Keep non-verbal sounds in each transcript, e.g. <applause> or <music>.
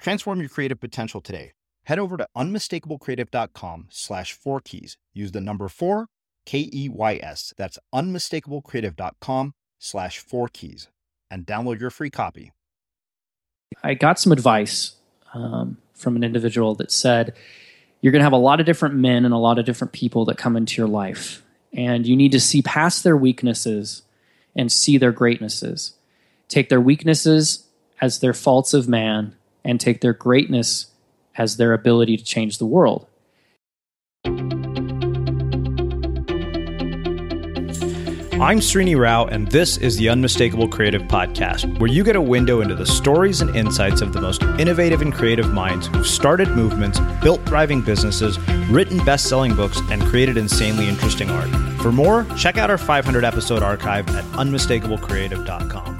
Transform your creative potential today. Head over to unmistakablecreative.com slash four keys. Use the number four, K E Y S. That's unmistakablecreative.com slash four keys and download your free copy. I got some advice um, from an individual that said, You're going to have a lot of different men and a lot of different people that come into your life. And you need to see past their weaknesses and see their greatnesses. Take their weaknesses as their faults of man and take their greatness as their ability to change the world. I'm Srini Rao, and this is the Unmistakable Creative Podcast, where you get a window into the stories and insights of the most innovative and creative minds who've started movements, built thriving businesses, written best selling books, and created insanely interesting art. For more, check out our 500 episode archive at unmistakablecreative.com.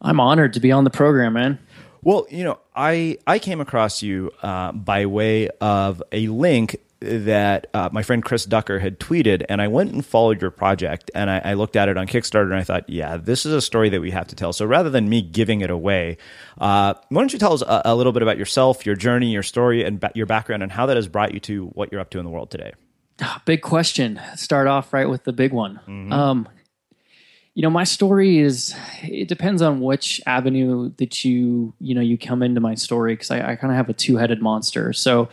I'm honored to be on the program, man. Well, you know, I I came across you uh, by way of a link that uh, my friend Chris Ducker had tweeted, and I went and followed your project, and I, I, looked at it on Kickstarter, and I thought, yeah, this is a story that we have to tell. So rather than me giving it away, uh, why don't you tell us a, a, little bit about yourself, your journey, your story, and ba- your background, and how that has brought you to what you're up to in the world today? Big question. Start off right with the big one. Mm-hmm. Um, you know, my story is it depends on which avenue that you you know you come into my story because I, I kind of have a two headed monster. So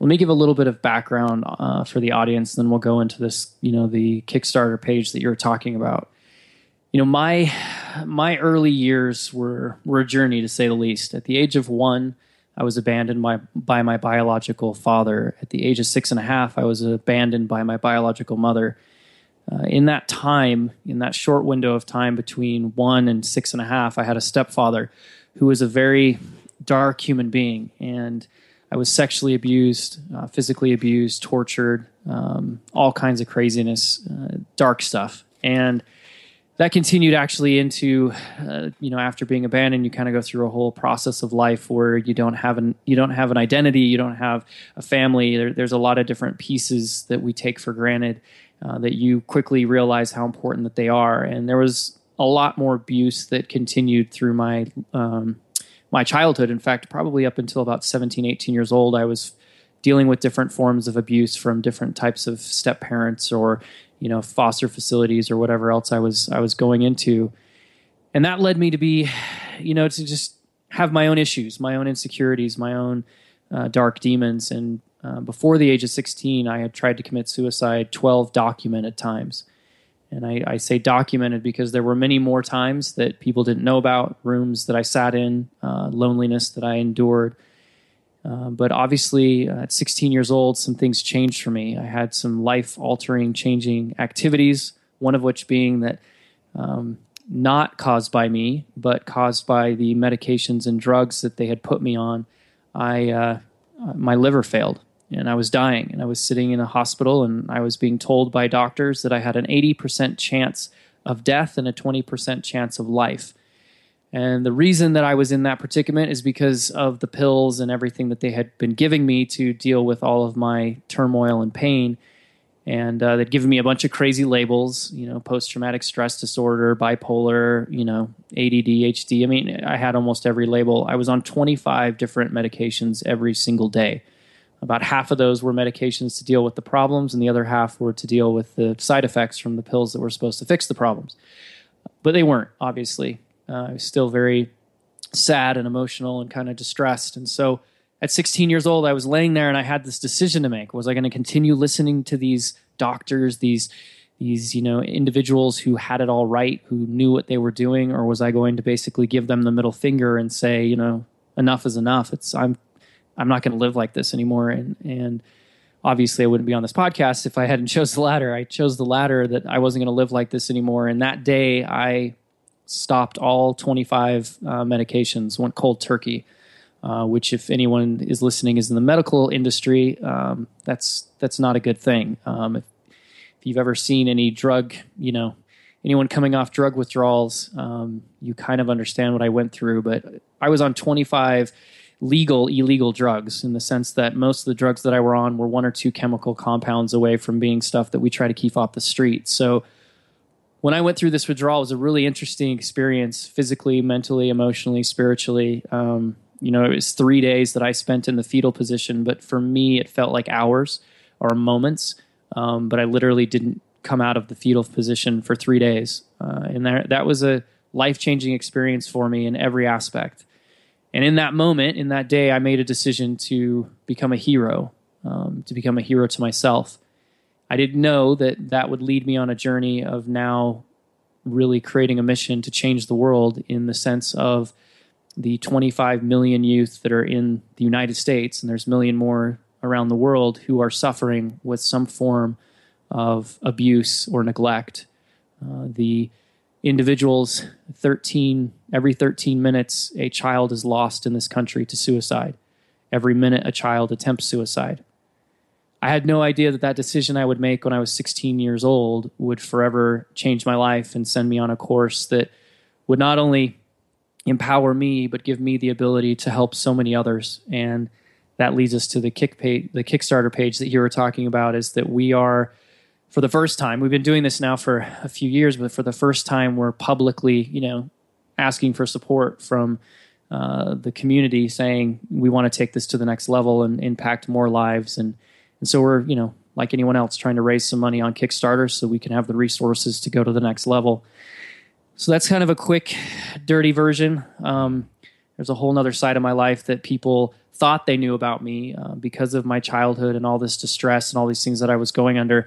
let me give a little bit of background uh, for the audience, then we'll go into this. You know, the Kickstarter page that you're talking about. You know, my my early years were were a journey to say the least. At the age of one, I was abandoned by, by my biological father. At the age of six and a half, I was abandoned by my biological mother. Uh, in that time, in that short window of time between one and six and a half, I had a stepfather who was a very dark human being. And I was sexually abused, uh, physically abused, tortured, um, all kinds of craziness, uh, dark stuff. And that continued actually into uh, you know after being abandoned you kind of go through a whole process of life where you don't have an you don't have an identity you don't have a family there, there's a lot of different pieces that we take for granted uh, that you quickly realize how important that they are. And there was a lot more abuse that continued through my um, my childhood. In fact probably up until about 17 18 years old i was dealing with different forms of abuse from different types of step parents or you know foster facilities or whatever else I was I was going into, and that led me to be, you know, to just have my own issues, my own insecurities, my own uh, dark demons. And uh, before the age of 16, I had tried to commit suicide 12 documented times. And I, I, say documented because there were many more times that people didn't know about, rooms that I sat in, uh, loneliness that I endured, uh, but obviously, uh, at 16 years old, some things changed for me. I had some life altering, changing activities, one of which being that um, not caused by me, but caused by the medications and drugs that they had put me on. I uh, my liver failed and I was dying and I was sitting in a hospital and I was being told by doctors that I had an 80% chance of death and a 20% chance of life. And the reason that I was in that predicament is because of the pills and everything that they had been giving me to deal with all of my turmoil and pain. And uh, they'd given me a bunch of crazy labels, you know, post traumatic stress disorder, bipolar, you know, ADD, HD. I mean, I had almost every label. I was on 25 different medications every single day. About half of those were medications to deal with the problems, and the other half were to deal with the side effects from the pills that were supposed to fix the problems. But they weren't, obviously. Uh, I was still very sad and emotional and kind of distressed. And so at 16 years old, I was laying there and I had this decision to make. Was I going to continue listening to these doctors, these these you know individuals who had it all right, who knew what they were doing, or was I going to basically give them the middle finger and say, you know, enough is enough. It's I'm I'm not going to live like this anymore. And and obviously I wouldn't be on this podcast if I hadn't <laughs> chose the latter. I chose the latter that I wasn't going to live like this anymore. And that day I stopped all 25 uh, medications, went cold turkey. Uh, which, if anyone is listening, is in the medical industry. Um, that's that's not a good thing. Um, if, if, you've ever seen any drug, you know, anyone coming off drug withdrawals, um, you kind of understand what I went through. But I was on 25 legal illegal drugs in the sense that most of the drugs that I were on were one or two chemical compounds away from being stuff that we try to keep off the street. So when I went through this withdrawal, it was a really interesting experience physically, mentally, emotionally, spiritually. Um, you know, it was three days that I spent in the fetal position, but for me, it felt like hours or moments. Um, but I literally didn't come out of the fetal position for three days. Uh, and that, that was a life changing experience for me in every aspect. And in that moment, in that day, I made a decision to become a hero, um, to become a hero to myself. I didn't know that that would lead me on a journey of now really creating a mission to change the world in the sense of the 25 million youth that are in the United States, and there's a million more around the world who are suffering with some form of abuse or neglect. Uh, the individuals 13 every 13 minutes a child is lost in this country to suicide. Every minute a child attempts suicide. I had no idea that that decision i would make when i was 16 years old would forever change my life and send me on a course that would not only empower me but give me the ability to help so many others. And that leads us to the kick page, the kickstarter page that you were talking about is that we are for the first time, we've been doing this now for a few years, but for the first time, we're publicly, you know, asking for support from uh, the community, saying we want to take this to the next level and impact more lives, and and so we're, you know, like anyone else, trying to raise some money on Kickstarter so we can have the resources to go to the next level. So that's kind of a quick, dirty version. Um, there's a whole other side of my life that people thought they knew about me uh, because of my childhood and all this distress and all these things that I was going under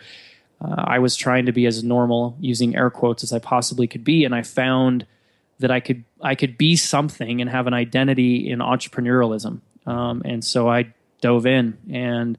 uh, I was trying to be as normal using air quotes as I possibly could be, and I found that I could I could be something and have an identity in entrepreneurialism. Um, and so I dove in and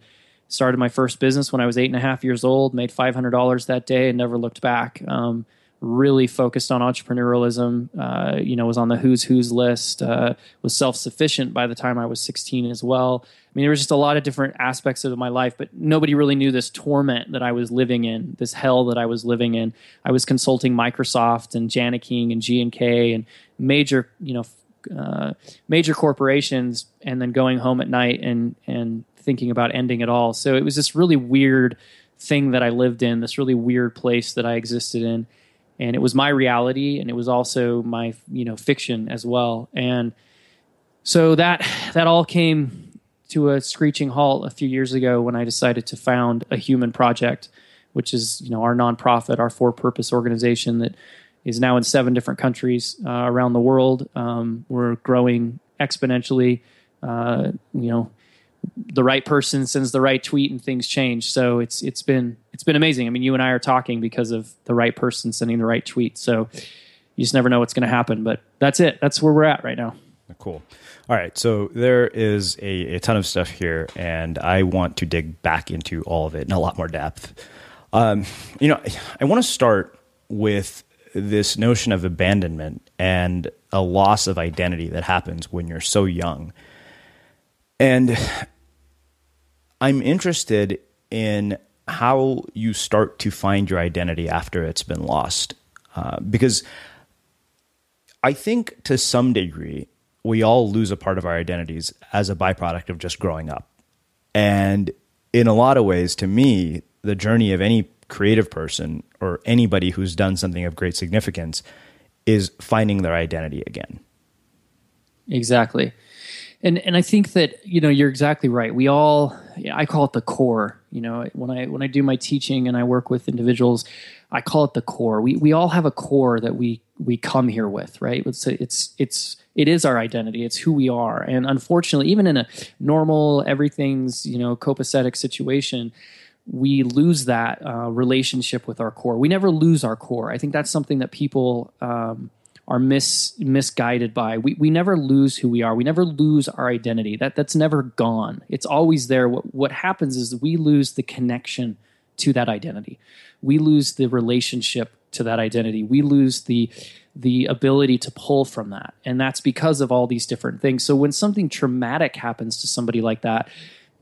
started my first business when I was eight and a half years old. Made five hundred dollars that day and never looked back. Um, really focused on entrepreneurialism. Uh, you know, was on the who's who's list. Uh, was self sufficient by the time I was 16 as well. I mean, there was just a lot of different aspects of my life, but nobody really knew this torment that I was living in, this hell that I was living in. I was consulting Microsoft and Jani-King and G and K and major, you know, uh, major corporations, and then going home at night and and thinking about ending it all. So it was this really weird thing that I lived in, this really weird place that I existed in and it was my reality and it was also my you know fiction as well. And so that that all came to a screeching halt a few years ago when I decided to found a human project which is you know our nonprofit our for purpose organization that is now in seven different countries uh, around the world. Um, we're growing exponentially uh, you know the right person sends the right tweet and things change. So it's it's been it's been amazing. I mean, you and I are talking because of the right person sending the right tweet. So you just never know what's going to happen. But that's it. That's where we're at right now. Cool. All right. So there is a, a ton of stuff here, and I want to dig back into all of it in a lot more depth. Um, you know, I want to start with this notion of abandonment and a loss of identity that happens when you're so young. And I'm interested in how you start to find your identity after it's been lost. Uh, because I think to some degree, we all lose a part of our identities as a byproduct of just growing up. And in a lot of ways, to me, the journey of any creative person or anybody who's done something of great significance is finding their identity again. Exactly and and I think that you know you're exactly right. We all I call it the core. You know, when I when I do my teaching and I work with individuals, I call it the core. We we all have a core that we we come here with, right? It's it's it's it is our identity. It's who we are. And unfortunately, even in a normal everything's you know copacetic situation, we lose that uh, relationship with our core. We never lose our core. I think that's something that people. Um, are mis misguided by. We we never lose who we are. We never lose our identity. That that's never gone. It's always there. What what happens is we lose the connection to that identity. We lose the relationship to that identity. We lose the the ability to pull from that. And that's because of all these different things. So when something traumatic happens to somebody like that,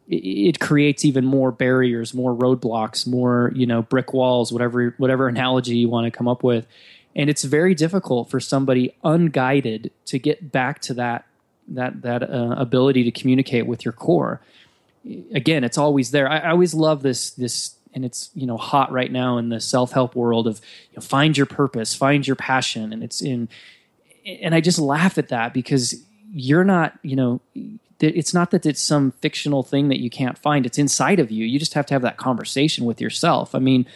it, creates even more barriers, more roadblocks, more, you know, brick walls, whatever whatever analogy you want to come up with and it's very difficult for somebody unguided to get back to that that that uh, ability to communicate with your core. Again it's always there. I, I, always love this this and it's you know hot right now in the self-help world of you know, find your purpose find your passion. And it's in and i just laugh at that because you're not you know it's not that it's some fictional thing that you can't find. It's inside of you. You just have to have that conversation with yourself. I mean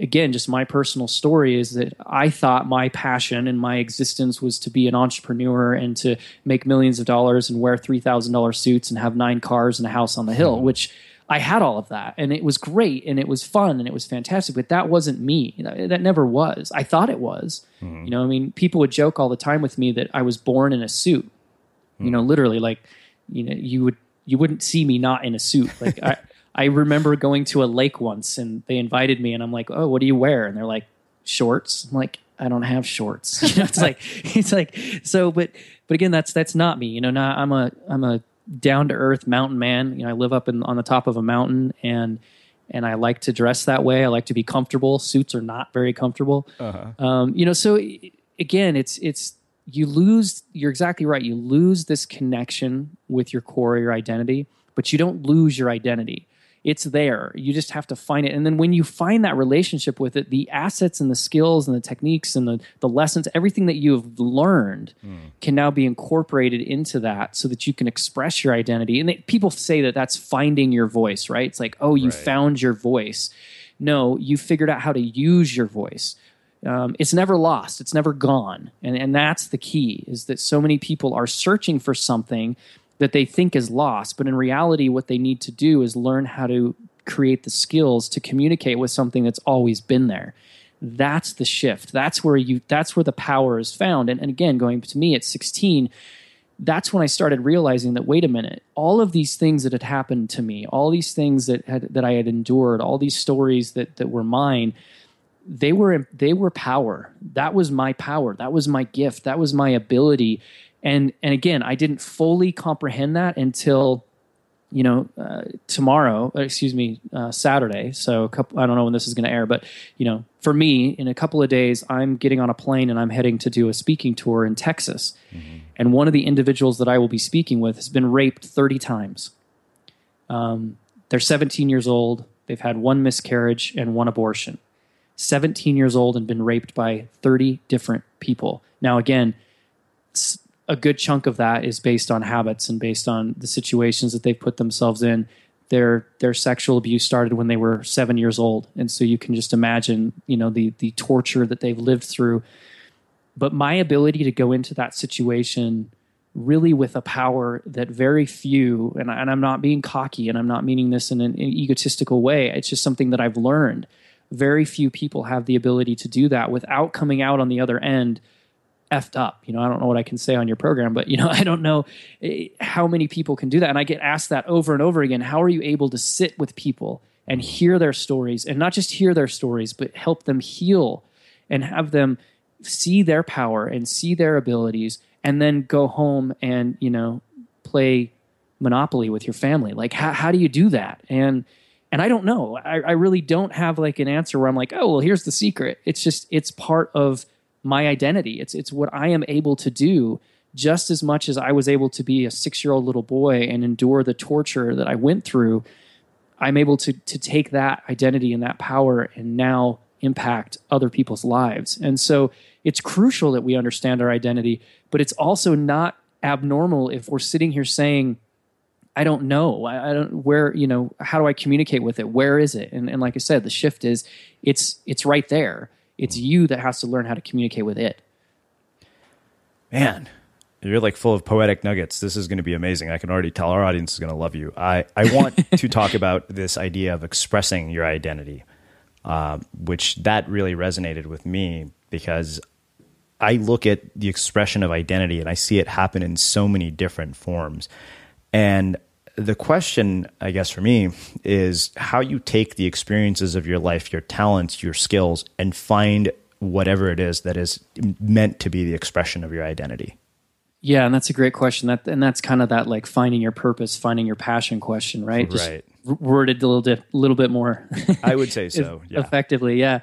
again, just my personal story is that I thought my passion and my existence was to be an entrepreneur and to make millions of dollars and wear $3,000 suits and have nine cars and a house on the hill, mm-hmm. which I had all of that and it was great and it was fun and it was fantastic, but that wasn't me. That never was. I thought it was. Mm-hmm. You know, I mean, people would joke all the time with me that I was born in a suit. You know, literally like, you know, you would you wouldn't see me not in a suit. Like I I remember going to a lake once and they invited me and I'm like, "Oh, what do you wear?" And they're like, "Shorts." I'm like, "I don't have shorts." <laughs> You know, it's <laughs> like it's like so but but again, that's that's not me. You know, I'm a I'm a down to earth mountain man. You know, I live up in, on the top of a mountain and and I like to dress that way. I like to be comfortable. Suits are not very comfortable. Um, you know, so again, it's it's you lose. You're exactly right. You lose this connection with your core, your identity, but you don't lose your identity. It's there. You just have to find it. And then when you find that relationship with it, the assets and the skills and the techniques and the, the lessons, everything that you have learned can now be incorporated into that so that you can express your identity. And they, people say that that's finding your voice, right? It's like, oh, you found your voice. No, you figured out how to use your voice. Um, it's never lost. It's never gone. And, and that's the key is that so many people are searching for something that they think is lost. But in reality, what they need to do is learn how to create the skills to communicate with something that's always been there. That's the shift. That's where you, that's where the power is found. And, and again, going to me at 16, that's when I started realizing that wait a minute, all of these things that had happened to me, all these things that had that I had endured, all these stories that that were mine, they were they were power. That was my power. That was my gift. That was my ability. And and again, I didn't fully comprehend that until you know uh, tomorrow. uh, Excuse me, uh, Saturday. So a couple. I don't know when this is going to air, but you know, for me, in a couple of days, I'm getting on a plane and I'm heading to do a speaking tour in Texas. And one of the individuals that I will be speaking with has been raped 30 times. Um, they're 17 years old. They've had one miscarriage and one abortion. 17 years old and been raped by 30 different people. Now, again, a good chunk of that is based on habits and based on the situations that they've put themselves in. Their their sexual abuse started when they were seven years old, and so you can just imagine, you know, the the torture that they've lived through. But my ability to go into that situation really with a power that very few, and, I, and I'm not being cocky, and I'm not meaning this in an, an egotistical way. It's just something that I've learned. Very few people have the ability to do that without coming out on the other end effed up. You know, I don't know what I can say on your program, but you know, <laughs> I don't know eh, how many people can do that. And I get asked that over and over again. How are you able to sit with people and hear their stories and not just hear their stories, but help them heal and have them see their power and see their abilities and then go home and, you know, play monopoly with your family like how, how do you do that and and i don't know I, I really don't have like an answer where i'm like oh well here's the secret it's just it's part of my identity it's it's what i am able to do just as much as i was able to be a six year old little boy and endure the torture that i went through i'm able to to take that identity and that power and now impact other people's lives and so it's crucial that we understand our identity but it's also not abnormal if we're sitting here saying I don't know. I, I don't where you know how do I communicate with it? Where is it? And, and like I said, the shift is it's it's right there. It's you that has to learn how to communicate with it. Man, you're like full of poetic nuggets. This is going to be amazing. I can already tell our audience is going to love you. I, I want <laughs> to talk about this idea of expressing your identity, uh, which that really resonated with me because I look at the expression of identity and I see it happen in so many different forms. And the question, I guess, for me is how you take the experiences of your life, your talents, your skills, and find whatever it is that is meant to be the expression of your identity. Yeah, and that's a great question. That and that's kind of that like finding your purpose, finding your passion question, right? Right. w- worded a little bit, little bit more. I would say <laughs> so. Yeah. effectively, yeah.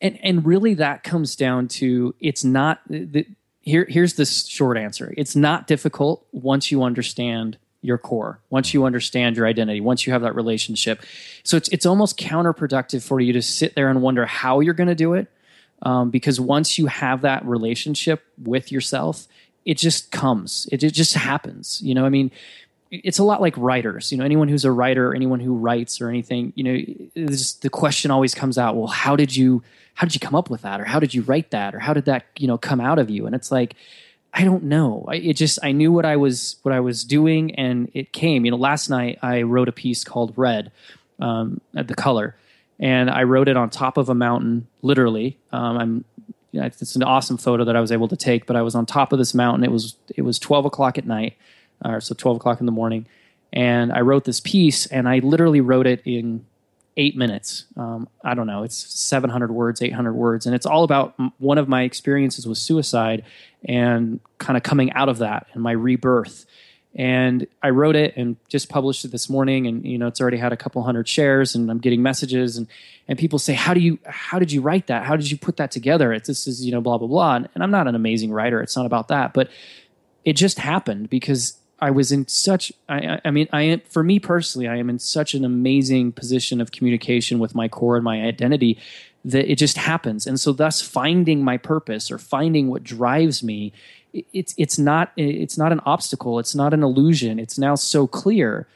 And and really, that comes down to it's not. The, here, here's the short answer. It's not difficult once you understand your core, once you understand your identity, once you have that relationship. So it's it's almost counterproductive for you to sit there and wonder how you're going to do it, um, because once you have that relationship with yourself, it just comes. It, it just happens. You know, I mean, it's a lot like writers. You know, anyone who's a writer, anyone who writes or anything, you know, it's- the question always comes out, well, how did you how did you come up with that, or how did you write that, or how did that you know come out of you? And it's like I don't know. I, it just I knew what I was what I was doing, and it came. You know, last night I wrote a piece called Red, um, the color, and I wrote it on top of a mountain, literally. Um, I'm it's an awesome photo that I was able to take, but I was on top of this mountain. It was it was twelve o'clock at night, or so twelve o'clock in the morning, and I wrote this piece, and I literally wrote it in eight minutes. Um, I don't know, it's 700 words, 800 words. And it's all about one of my experiences with suicide and kind of coming out of that and my rebirth. And I wrote it and just published it this morning. And, you know, it's already had a couple hundred shares and I'm getting messages and, and people say, how do you, how did you write that? How did you put that together? It's, this is, you know, blah, blah, blah. And, and I'm not an amazing writer. It's not about that, but it just happened because I was in such. I, I mean, I for me personally. I am in such an amazing position of communication with my core and my identity that it just happens. And so, thus, finding my purpose or finding what drives me, it's it's not it's not an obstacle. It's not an illusion. It's now so clear.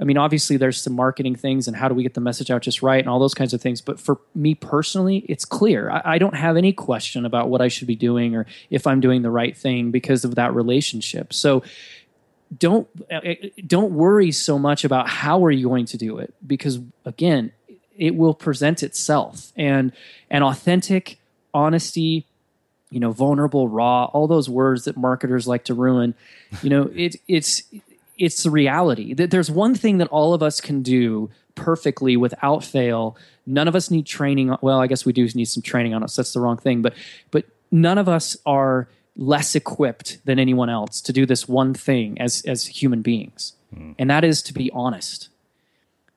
I mean, obviously, there's some marketing things and how do we get the message out just right and all those kinds of things. But for me personally, it's clear. I, I don't have any question about what I should be doing or if I'm doing the right thing because of that relationship. So don't uh, don't worry so much about how are you going to do it because again it will present itself. And an authentic honesty you know vulnerable raw all those words that marketers like to ruin you know it it's it's the reality. That there's one thing that all of us can do perfectly without fail. None of us need training well i guess we do need some training on us. That's the wrong thing. But but none of us are less equipped than anyone else to do this one thing as as human beings. Mm. and that is to be honest.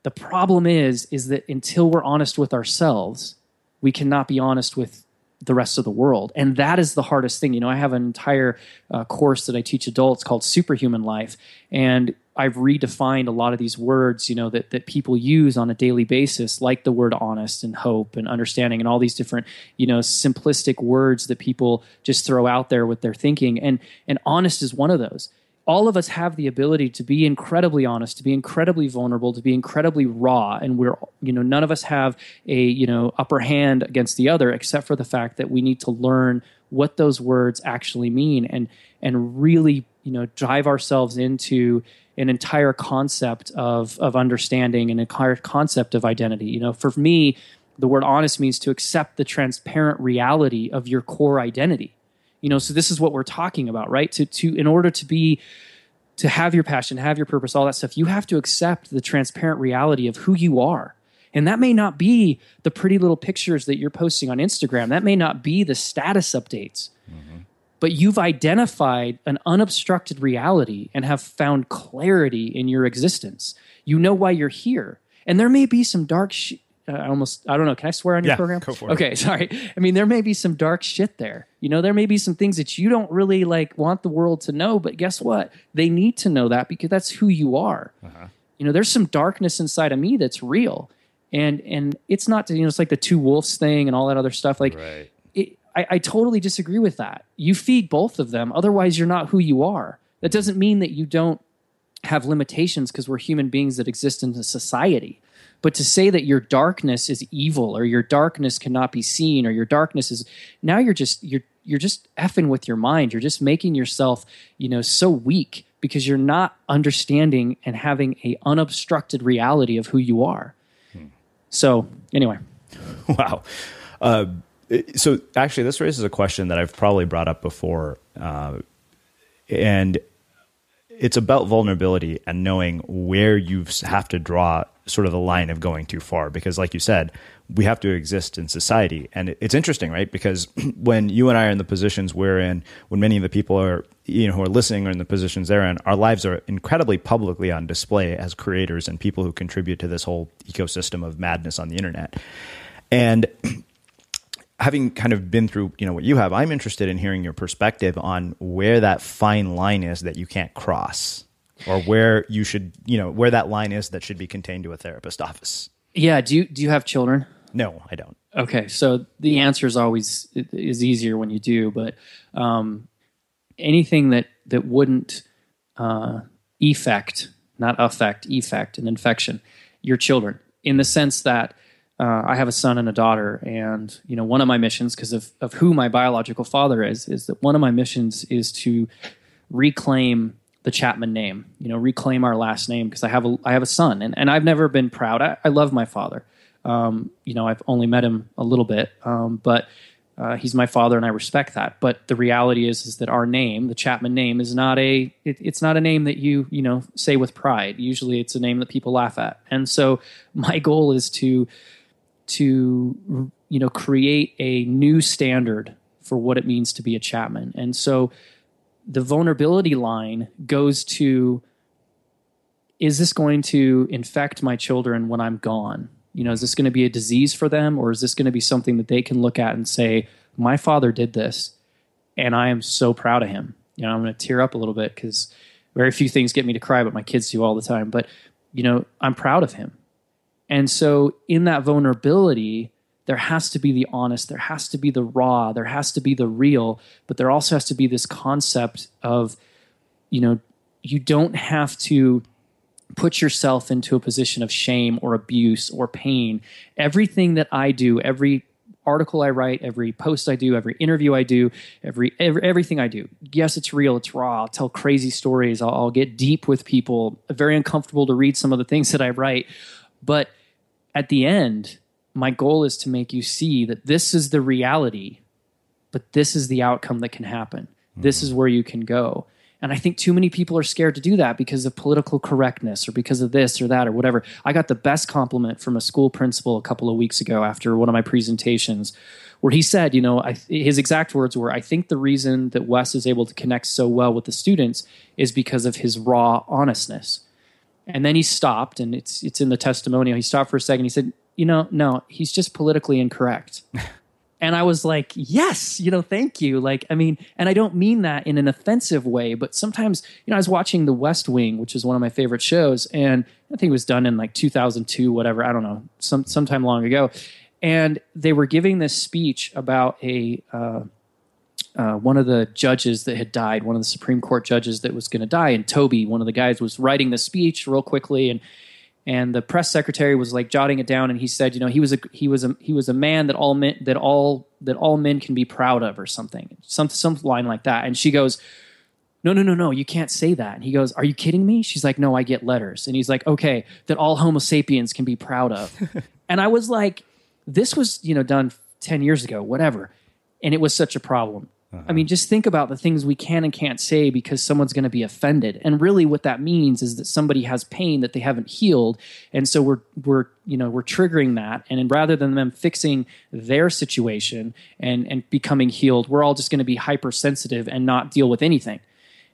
The problem is is that until we're honest with ourselves we cannot be honest with the rest of the world. And that is the hardest thing. You know i have an entire uh, course that i teach adults called superhuman life. And I've redefined a lot of these words, you know, that, that people use on a daily basis, like the word honest and hope and understanding and all these different, you know, simplistic words that people just throw out there with their thinking. And and honest is one of those. All of us have the ability to be incredibly honest, to be incredibly vulnerable, to be incredibly raw, and we're you know none of us have a you know upper hand against the other, except for the fact that we need to learn what those words actually mean and and really you know drive ourselves into an entire concept of of understanding and a entire concept of identity. You know, for me, the word honest means to accept the transparent reality of your core identity. You know, so this is what we're talking about, right? To to in order to be to have your passion, have your purpose, all that stuff, you have to accept the transparent reality of who you are. And that may not be the pretty little pictures that you're posting on Instagram. That may not be the status updates. Mm-hmm but you've identified an unobstructed reality and have found clarity in your existence. You know why you're here. And there may be some dark sh- uh, I almost I don't know. Can I swear on your yeah, program? Go for okay, it. <laughs> sorry. I mean, there may be some dark shit there. You know, there may be some things that you don't really like want the world to know, but guess what? They need to know that because that's who you are. Uh-huh. You know, there's some darkness inside of me that's real, and and it's not you know it's like the two wolves thing and all that other stuff. Like right. I, I totally disagree with that. You feed both of them, otherwise, you're not who you are. That doesn't mean that you don't have limitations because we're human beings that exist in a society. But to say that your darkness is evil or your darkness cannot be seen or your darkness is now you're just you're you're just effing with your mind. You're just making yourself, you know, so weak because you're not understanding and having a unobstructed reality of who you are. Hmm. So anyway. <laughs> Wow. Uh, so actually, this raises a question that I've probably brought up before, uh, and it's about vulnerability and knowing where you have to draw sort of the line of going too far. Because, like you said, we have to exist in society, and it's interesting, right? Because <clears throat> when you and I are in the positions we're in, when many of the people are you know who are listening are in the positions they're in, our lives are incredibly publicly on display as creators and people who contribute to this whole ecosystem of madness on the internet, and <clears throat> having kind of been through you know what you have i'm interested in hearing your perspective on where that fine line is that you can't cross or where you should you know where that line is that should be contained to a therapist office. Yeah do you do you have children? No i don't. Okay so the answer is always is easier when you do but um, anything that that wouldn't uh, effect not affect effect an infection your children in the sense that uh, I have a son and a daughter, and you know, one of my missions, because of of who my biological father is, is that one of my missions is to reclaim the Chapman name. You know, reclaim our last name because I have a I have a son, and and I've never been proud. I, I love my father. Um, you know, I've only met him a little bit, um, but uh, he's my father, and I respect that. But the reality is, is that our name, the Chapman name, is not a. It, it's not a name that you you know say with pride. Usually, it's a name that people laugh at. And so, my goal is to to you know create a new standard for what it means to be a Chapman. And so, the vulnerability line goes to: Is this going to infect my children when I'm gone? You know, is this going to be a disease for them, or is this going to be something that they can look at and say, "My father did this, and I am so proud of him." You know, I'm going to tear up a little bit because very few things get me to cry, but my kids do all the time. But you know, I'm proud of him, and so in that vulnerability, there has to be the honest, there has to be the raw, there has to be the real, but there also has to be this concept of, you know, you don't have to put yourself into a position of shame or abuse or pain. Everything that I do, every article I write, every post I do, every interview I do, every, every everything I do. Yes, it's real, it's raw. I'll tell crazy stories. I'll, I'll get deep with people. Very uncomfortable to read some of the things that I write, but at the end, my goal is to make you see that this is the reality, but this is the outcome that can happen. This hmm. is where you can go. And I think too many people are scared to do that because of political correctness or because of this or that or whatever. I got the best compliment from a school principal a couple of weeks ago after one of my presentations where he said, you know, I, his exact words were, I think the reason that Wes is able to connect so well with the students is because of his raw honestness. And then he stopped, and it's it's in the testimonial. He stopped for a second. He said, "You know, no, he's just politically incorrect." <laughs> and I was like, "Yes, you know, thank you." Like, I mean, and I don't mean that in an offensive way, but sometimes, you know, I was watching The West Wing, which is one of my favorite shows, and I think it was done in like 2002, whatever. I don't know, some sometime long ago, and they were giving this speech about a. Uh, uh, one of the judges that had died, one of the Supreme Court judges that was going to die, and Toby, one of the guys, was writing the speech real quickly, and and the press secretary was like jotting it down, and he said, you know, he was a he was a he was a man that all men that all that all men can be proud of, or something, some some line like that, and she goes. No, no, no, no, you can't say that. And he goes, Are you kidding me? She's like, No, I get letters. And he's like, Okay, that all Homo sapiens can be proud of. <laughs> and I was like, This was, you know, done 10 years ago, whatever. And it was such a problem. I mean, just think about the things we can and can't say because someone's going to be offended. And really, what that means is that somebody has pain that they haven't healed, and so we're we're you know we're triggering that. And rather than them fixing their situation and and becoming healed, we're all just going to be hypersensitive and not deal with anything.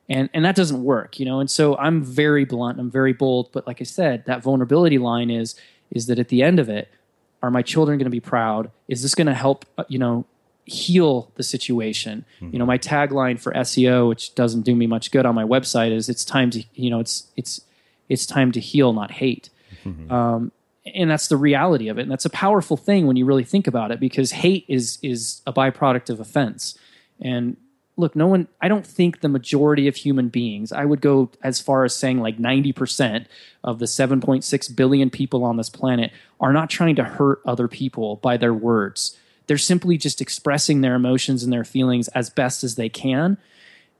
And and that doesn't work, you know. And so I'm very blunt. I'm very bold. But like I said, that vulnerability line is is that at the end of it, are my children going to be proud? Is this going to help? uh, You know heal the situation. You know, my tagline for SEO, which doesn't do me much good on my website, is it's time to you know it's it's it's time to heal, not hate. Um, and that's the reality of it, and that's a powerful thing when you really think about it, because hate is is a byproduct of offense. And look, no one. I don't think the majority of human beings. I would go as far as saying like ninety percent of the seven point six billion people on this planet are not trying to hurt other people by their words they're simply just expressing their emotions and their feelings as best as they can.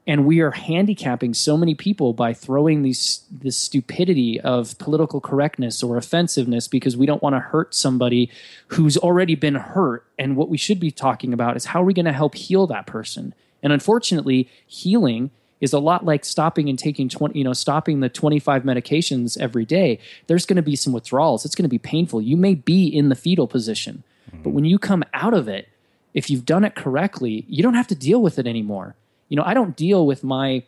And we are handicapping so many people by throwing these this stupidity of political correctness or offensiveness because we don't want to hurt somebody who's already been hurt. And what we should be talking about is how are we going to help heal that person? And unfortunately healing is a lot like stopping and taking 20 you know stopping the 25 medications every day. There's going to be some withdrawals. It's going to be painful. You may be in the fetal position but when you come out of it, if you've done it correctly, you don't have to deal with it anymore. You know, I don't deal with my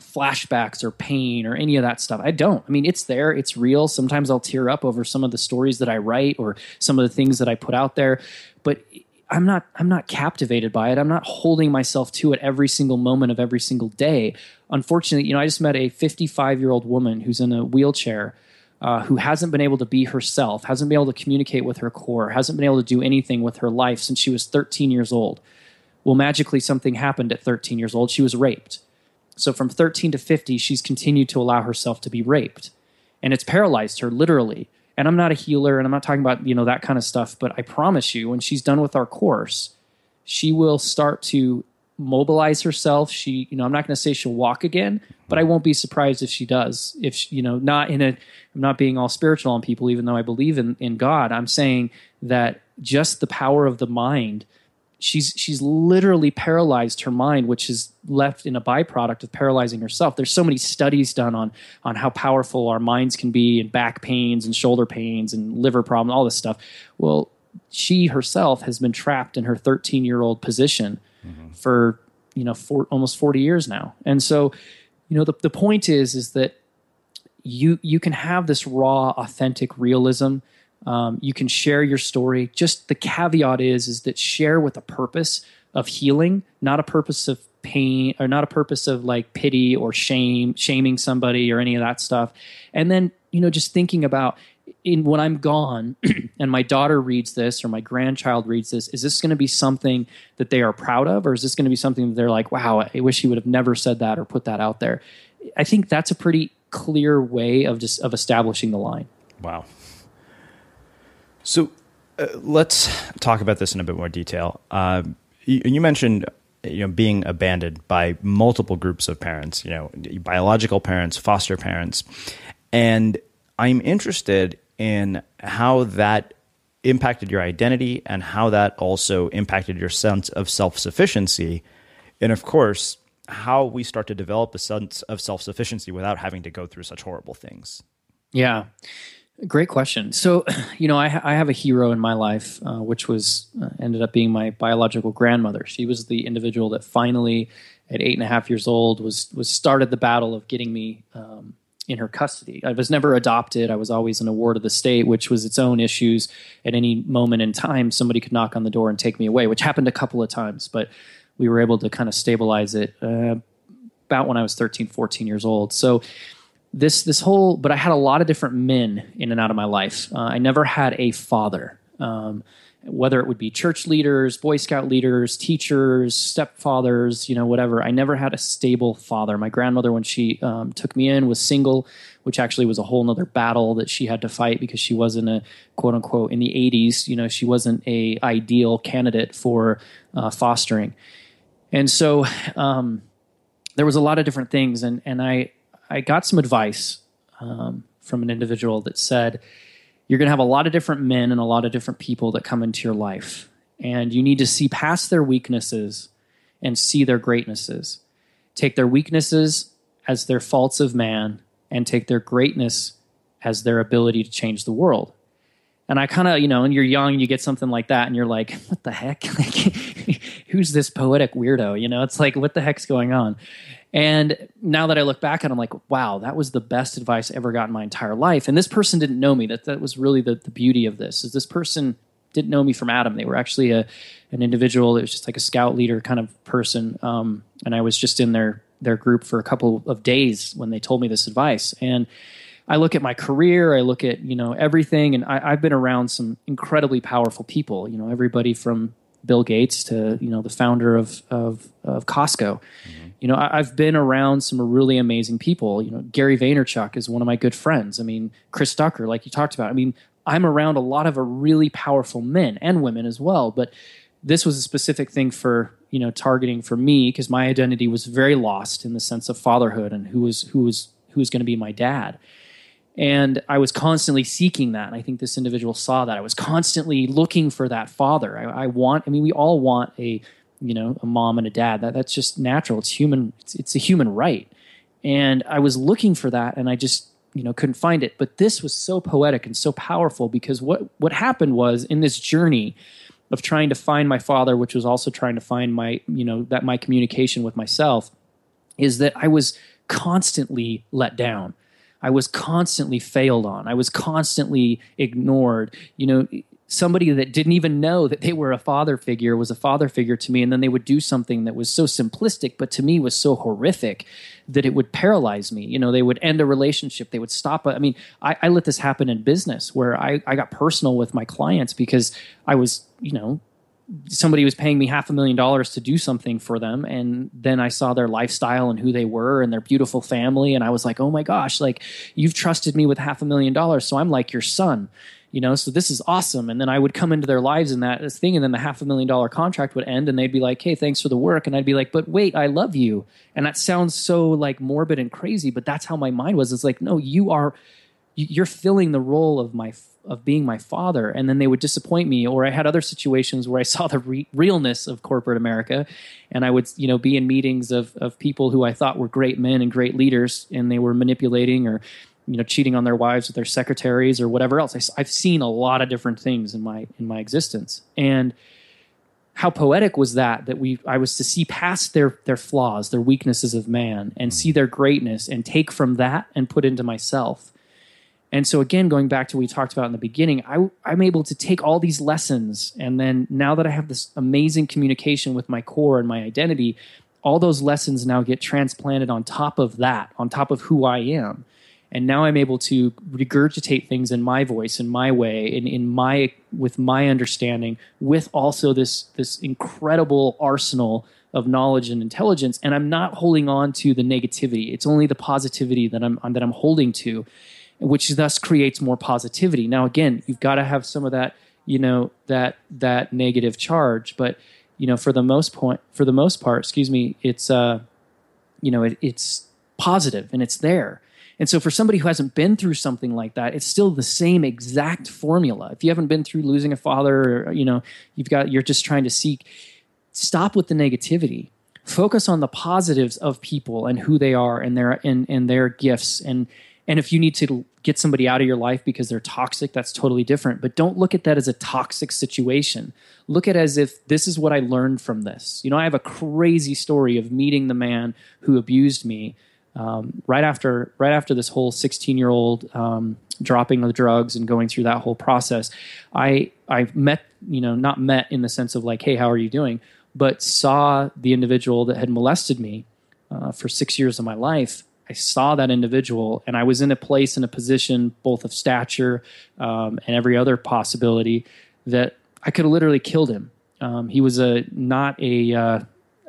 flashbacks or pain or any of that stuff. I don't. I mean, it's there, it's real. Sometimes I'll tear up over some of the stories that I write or some of the things that I put out there, but I'm not I'm not captivated by it. I'm not holding myself to it every single moment of every single day. Unfortunately, you know, I just met a 55-year-old woman who's in a wheelchair uh, who hasn't been able to be herself, hasn't been able to communicate with her core, hasn't been able to do anything with her life since she was 13 years old. Well, magically, something happened at 13 years old. She was raped. So from 13 to 50, she's continued to allow herself to be raped. And it's paralyzed her literally. And I'm not a healer and I'm not talking about, you know, that kind of stuff, but I promise you when she's done with our course, she will start to mobilize herself. She, you know, I'm not going to say she'll walk again, but I won't be surprised if she does. If she, you know, not in a, I'm not being all spiritual on people, even though I believe in in God. I'm saying that just the power of the mind. She's she's literally paralyzed her mind, which is left in a byproduct of paralyzing herself. There's so many studies done on on how powerful our minds can be, and back pains, and shoulder pains, and liver problems, all this stuff. Well, she herself has been trapped in her 13 year old position for you know for almost 40 years now. And so you know the, the point is is that you you can have this raw authentic realism. Um, you can share your story. Just the caveat is is that share with a purpose of healing not a purpose of pain or not a purpose of like pity or shame shaming somebody or any of that stuff. And then you know just thinking about in when I'm gone <clears throat> and my daughter reads this or my grandchild reads this, is this going to be something that they are proud of, or is this going to be something that they're like, "Wow, I wish he would have never said that or put that out there"? I think that's a pretty clear way of just of establishing the line. Wow. So uh, let's talk about this in a bit more detail. Uh, you, you mentioned you know being abandoned by multiple groups of parents, you know, biological parents, foster parents, and I'm interested in how that impacted your identity and how that also impacted your sense of self sufficiency. And of course, how we start to develop a sense of self sufficiency without having to go through such horrible things. Yeah. Great question. So, <clears throat> you know, I, I have a hero in my life, uh, which was uh, ended up being my biological grandmother. She was the individual that finally, at eight and a half years old, was was started the battle of getting me um, in her custody. I was never adopted. I was always an award of the state, which was its own issues. At any moment in time, somebody could knock on the door and take me away, which happened a couple of times, but we were able to kind of stabilize it uh, about when I was 13, 14 years old. So this this whole, but I had a lot of different men in and out of my life. Uh, I never had a father. Um, whether it would be church leaders, Boy Scout leaders, teachers, stepfathers, you know, whatever. I never had a stable father. My grandmother, when she um, took me in, was single, which actually was a whole nother battle that she had to fight because she wasn't a quote unquote in the 80s. You know, she wasn't a ideal candidate for uh, fostering, and so um, there was a lot of different things. And and I I got some advice um, from an individual that said you're going to have a lot of different men and a lot of different people that come into your life. And you need to see past their weaknesses and see their greatnesses. Take their weaknesses as their faults of man and take their greatness as their ability to change the world. And I kind of, you know, and you're young you get something like that and you're like, what the heck? <laughs> Like, who's this poetic weirdo? You know, it's like, what the heck's going on? And now that I look back and I'm like, wow, that was the best advice I ever got in my entire life. And this person didn't know me. That that was really the, the beauty of this is this person didn't know me from Adam. They were actually a an individual that was just like a scout leader kind of person. Um, and I was just in their their group for a couple of days when they told me this advice. And I look at my career, I look at you know everything, and I, I've been around some incredibly powerful people. You know, everybody from Bill Gates to you know the founder of of, of Costco. Mm-hmm. You know, I, have been around some really amazing people. You know, Gary Vaynerchuk is one of my good friends. I mean, Chris Ducker, like you talked about. I mean, I'm around a lot of really powerful men and women as well. But this was a specific thing for you know targeting for me because my identity was very lost in the sense of fatherhood and who was who was who was going to be my dad and i was constantly seeking that. And i think this individual saw that. I was constantly looking for that father. I, I, want i mean we all want a you know a mom and a dad. That that's just natural. It's human it's, it's a human right. And i was looking for that and i just you know couldn't find it. But this was so poetic and so powerful because what what happened was in this journey of trying to find my father which was also trying to find my you know that my communication with myself is that i was constantly let down I was constantly failed on. I was constantly ignored. You know, somebody that didn't even know that they were a father figure was a father figure to me and then they would do something that was so simplistic but to me was so horrific that it would paralyze me you know they would end a relationship they would stop i mean i, I let this happen in business where I, I got personal with my clients because i was you know somebody was paying me half a million dollars to do something for them. And then i saw their lifestyle and who they were and their beautiful family. And i was like oh my gosh like you've trusted me with half a million dollars. So i'm like your son you know so this is awesome. And then i would come into their lives in that thing and then the half a million dollar contract would end and they'd be like hey thanks for the work. And i'd be like but wait i love you. And that sounds so like morbid and crazy but that's how my mind was. It's like no you are you're filling the role of my of being my father. And then they would disappoint me or i had other situations where i saw the re- realness of corporate america. And i would you know be in meetings of of people who i thought were great men and great leaders and they were manipulating or you know cheating on their wives with their secretaries or whatever else. I, i've seen a lot of different things in my in my existence. And how poetic was that that we i was to see past their their flaws their weaknesses of man and mm. see their greatness and take from that and put into myself and so again, going back to what we talked about in the beginning, I, I'm able to take all these lessons, and then now that I have this amazing communication with my core and my identity, all those lessons now get transplanted on top of that, on top of who I am. And now I'm able to regurgitate things in my voice, in my way, in, in my with my understanding, with also this this incredible arsenal of knowledge and intelligence. And I'm not holding on to the negativity. It's only the positivity that I'm that I'm holding to which thus creates more positivity. Now, again, you've got to have some of that, you know, that that negative charge, but you know, for the most point, for the most part, excuse me, it's uh, you know, it, it's positive and it's there. And so, for somebody who hasn't been through something like that, it's still the same exact formula. If you haven't been through losing a father, or, you know, you've got you're just trying to seek. Stop with the negativity. Focus on the positives of people and who they are and their and, and their gifts and and if you need to get somebody out of your life because they're toxic, that's totally different. But don't look at that as a toxic situation. Look at it as if this is what I learned from this. You know, I have a crazy story of meeting the man who abused me um, right after right after this whole 16 year old um, dropping the drugs and going through that whole process. I I met you know not met in the sense of like hey how are you doing, but saw the individual that had molested me uh, for six years of my life I saw that individual and I was in a place in a position both of stature um, and every other possibility that I could have literally killed him. Um, he was a not a. Uh,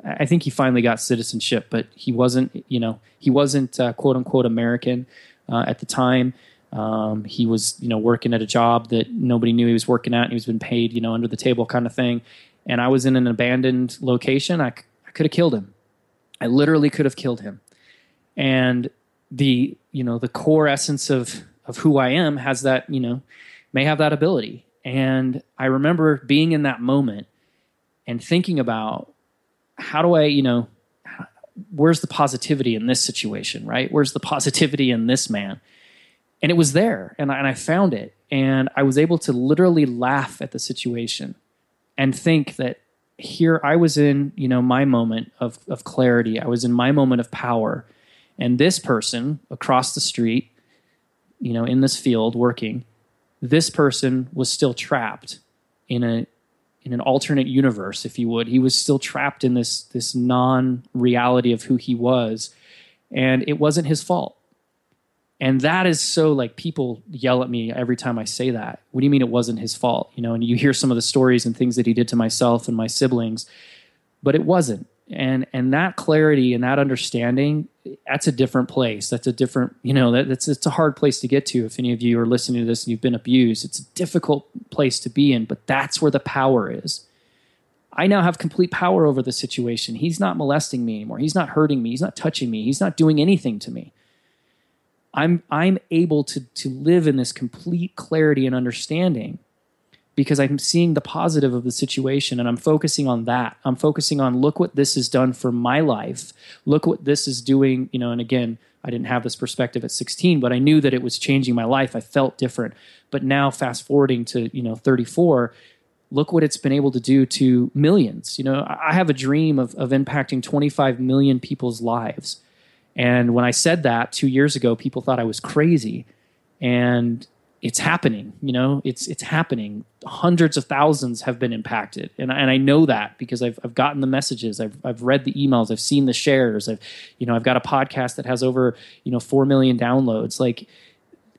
I think he finally got citizenship, but he wasn't. You know, he wasn't uh, quote unquote American uh, at the time. Um, he was, you know, working at a job that nobody knew he was working at, and he was been paid, you know, under the table kind of thing. And I was in an abandoned location. I, I could have killed him. I literally could have killed him and the you know the core essence of of who I am has that you know may have that ability. And I remember being in that moment and thinking about how do I you know where's the positivity in this situation, right? Where's the positivity in this man? And it was there, and I, and I found it, and I was able to literally laugh at the situation and think that here I was in, you know, my moment of of clarity. I was in my moment of power, and this person across the street, you know, in this field working, this person was still trapped in a in an alternate universe, if you would. He was still trapped in this this non-reality of who he was. And it wasn't his fault. And that is so like people yell at me every time I say that. What do you mean it wasn't his fault? You know, and you hear some of the stories and things that he did to myself and my siblings, but it wasn't and and that clarity and that understanding that's a different place. That's a different you know that, that's it's a hard place to get to. If any of you are listening to this and you've been abused it's a difficult place to be in but that's where the power is. I now have complete power over the situation. He's not molesting me anymore. He's not hurting me. He's not touching me. He's not doing anything to me. I'm i'm able to to live in this complete clarity and understanding because I'm seeing the positive of the situation and I'm focusing on that. I'm focusing on look what this has done for my life. Look what this is doing, you know, and again, I didn't have this perspective at 16, but I knew that it was changing my life. I felt different. But now fast forwarding to, you know, 34, look what it's been able to do to millions. You know, I have a dream of, of impacting 25 million people's lives. And when I said that two years ago, people thought I was crazy. And it's happening you know? It's it's happening. Hundreds of thousands have been impacted. And, and i know that because I've, I've gotten the messages. I've, I've read the emails. I've seen the shares. I've you know i've got a podcast that has over you know 4 million downloads. Like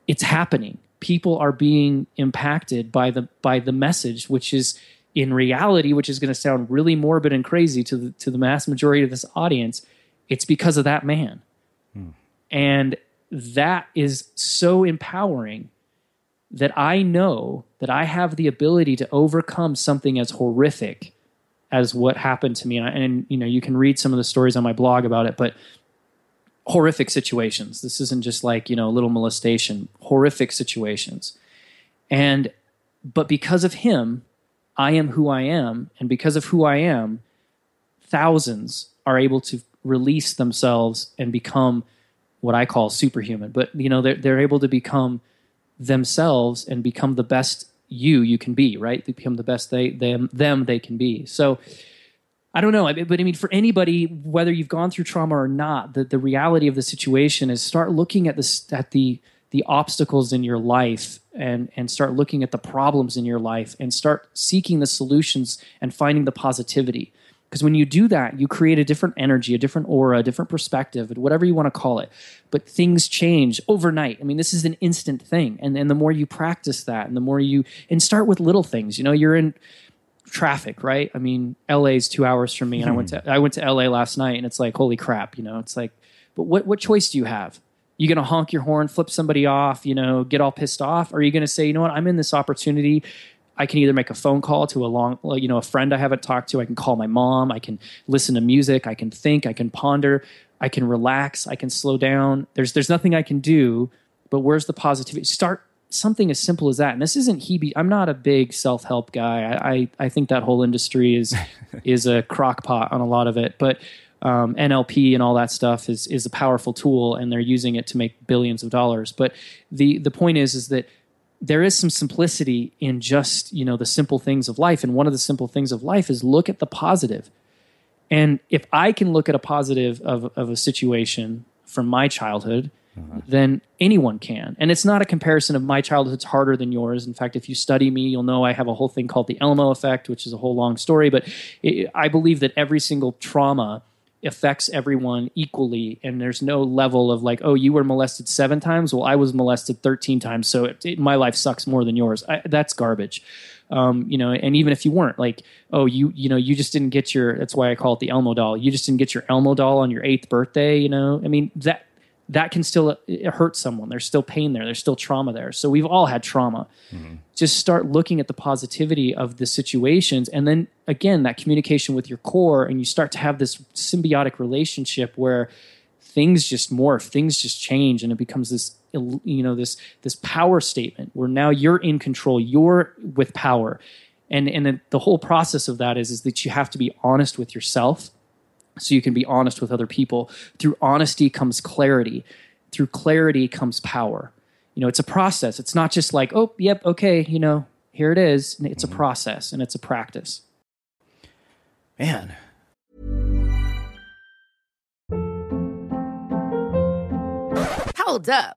it's happening. People are being impacted by the by the message which is in reality, which is going to sound really morbid and crazy to the, to the mass majority of this audience, it's because of that man. Hmm. And that is so empowering that I know that I have the ability to overcome something as horrific as what happened to me. And, and, you know, you can read some of the stories on my blog about it, but horrific situations. This isn't just like, you know, a little molestation, horrific situations. And, but because of him, I am who I am. And because of who I am, thousands are able to release themselves and become what I call superhuman. But, you know, they're, they're able to become themselves and become the best you you can be, right? They become the best they them them they can be. So I don't know, but I mean, for anybody, whether you've gone through trauma or not, the, the reality of the situation is start looking at this at the the obstacles in your life and and start looking at the problems in your life and start seeking the solutions and finding the positivity. Because when you do that, you create a different energy, a different aura, a different perspective, whatever you want to call it. But things change overnight. I mean, this is an instant thing. And, and the more you practice that and the more you, and start with little things. You know, you're in traffic, right? I mean, LA is two hours from me. And I went to, I went to LA last night and it's like, holy crap, you know, it's like, but what, what choice do you have? You to honk your horn, flip somebody off, you know, get all pissed off? Or are you to say, you know what, I'm in this opportunity I can either make a phone call to a long, you know, a friend I haven't talked to. I can call my mom. I can listen to music. I can think. I can ponder. I can relax. I can slow down. There's there's nothing I can do. But where's the positivity? Start something as simple as that. And this isn't he. I'm not a big self help guy. I, I I think that whole industry is <laughs> is a crockpot on a lot of it. But um, NLP and all that stuff is is a powerful tool, and they're using it to make billions of dollars. But the the point is is that there is some simplicity in just you know the simple things of life. And one of the simple things of life is look at the positive. And if i can look at a positive of, of a situation from my childhood mm-hmm. then anyone can. And it's not a comparison of my childhood's harder than yours. In fact if you study me you'll know i have a whole thing called the elmo effect which is a whole long story. But it, i believe that every single trauma affects everyone equally and there's no level of like oh you were molested seven times well i was molested 13 times so it, it, my life sucks more than yours. I, that's garbage. Um, you know and even if you weren't like oh you you know you just didn't get your that's why i call it the elmo doll. You just didn't get your elmo doll on your eighth birthday you know? I mean that that can still hurt someone. There's still pain there. There's still trauma there. So we've all had trauma. Mm-hmm. just start looking at the positivity of the situations. And then again that communication with your core and you start to have this symbiotic relationship where things just morph things just change and it becomes this you know this this power statement where now you're in control you're with power. And and the whole process of that is is that you have to be honest with yourself so you can be honest with other people. Through honesty comes clarity. Through clarity comes power. You know, it's a process. It's not just like, oh, yep, okay, you know, here it is. It's a mm-hmm. process and it's a practice. Man. Hold up.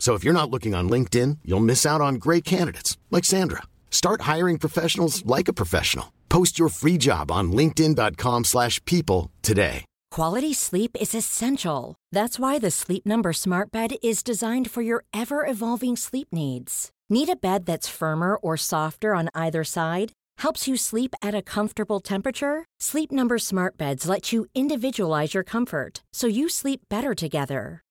So if you're not looking on LinkedIn, you'll miss out on great candidates like Sandra. Start hiring professionals like a professional. Post your free job on linkedin.com/people today. Quality sleep is essential. That's why the Sleep Number Smart Bed is designed for your ever-evolving sleep needs. Need a bed that's firmer or softer on either side? Helps you sleep at a comfortable temperature? Sleep Number Smart Beds let you individualize your comfort so you sleep better together.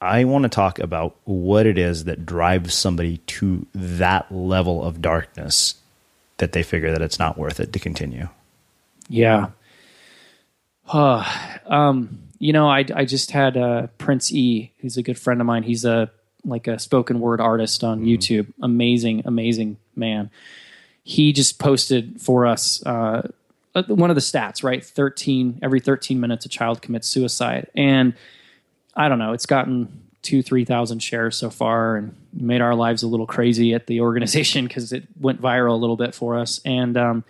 I want to talk about what it is that drives somebody to that level of darkness that they figure that it's not worth it to continue. Yeah. Uh, um, you know, I, I just had uh, Prince E, who's a good friend of mine. He's a like a spoken word artist on mm-hmm. YouTube. Amazing, amazing man. He just posted for us uh, uh one of the stats, right? 13, every 13 minutes, a child commits suicide. And I don't know, it's gotten two, 3,000 shares so far and made our lives a little crazy at the <laughs> organization because it went viral a little bit for us. And um,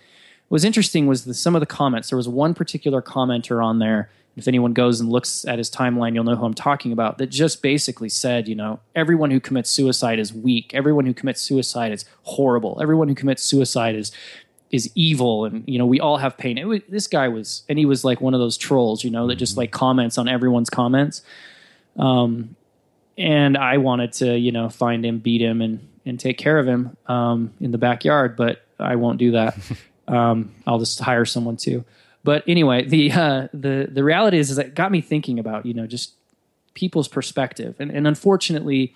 what was interesting was the, some of the comments. There was one particular commenter on there. If anyone goes and looks at his timeline, you'll know who I'm talking about. That just basically said, you know, everyone who commits suicide is weak. Everyone who commits suicide is horrible. Everyone who commits suicide is is evil and you know we all have pain was, this guy was and he was like one of those trolls you know that just like comments on everyone's comments um, and I wanted to, you know, find him, beat him, and and take care of him um, in the backyard. But I won't do that. <laughs> um, I'll just hire someone to. But anyway, the uh, the the reality is, is it got me thinking about you know just people's perspective, and and unfortunately,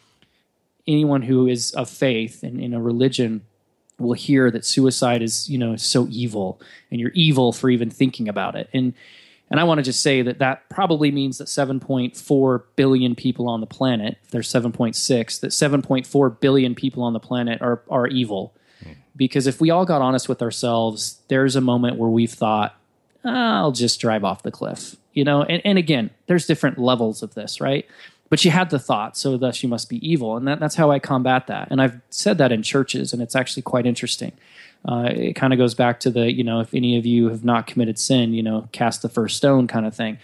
anyone who is of faith and in a religion will hear that suicide is you know so evil, and you're evil for even thinking about it, and and I want to just say that that probably means that 7.4 billion people on the planet, if there's 7.6, that 7.4 billion people on the planet are, are evil. Mm. Because if we all got honest with ourselves, there's a moment where we've thought, I'll just drive off the cliff. You know, and, and again, there's different levels of this, right? But you had the thought, so thus you must be evil. And that, that's how I combat that. And I've said that in churches, and it's actually quite interesting. Uh, it kind of goes back to the, you know, if any of you have not committed sin, you know, cast the first stone kind of thing.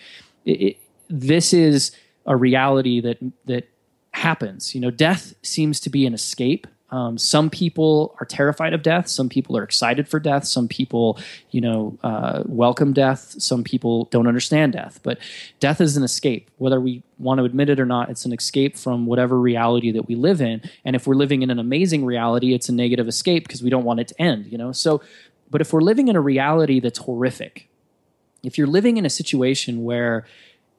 It, it, this is a reality that that happens. You know, death seems to be an escape um, some people are terrified of death. Some people are excited for death. Some people, you know, uh, welcome death. Some people don't understand death. But death is an escape, whether we want to admit it or not. It's an escape from whatever reality that we live in. And if we're living in an amazing reality, it's a negative escape because we don't want it to end. You know. So, but if we're living in a reality that's horrific, if you're living in a situation where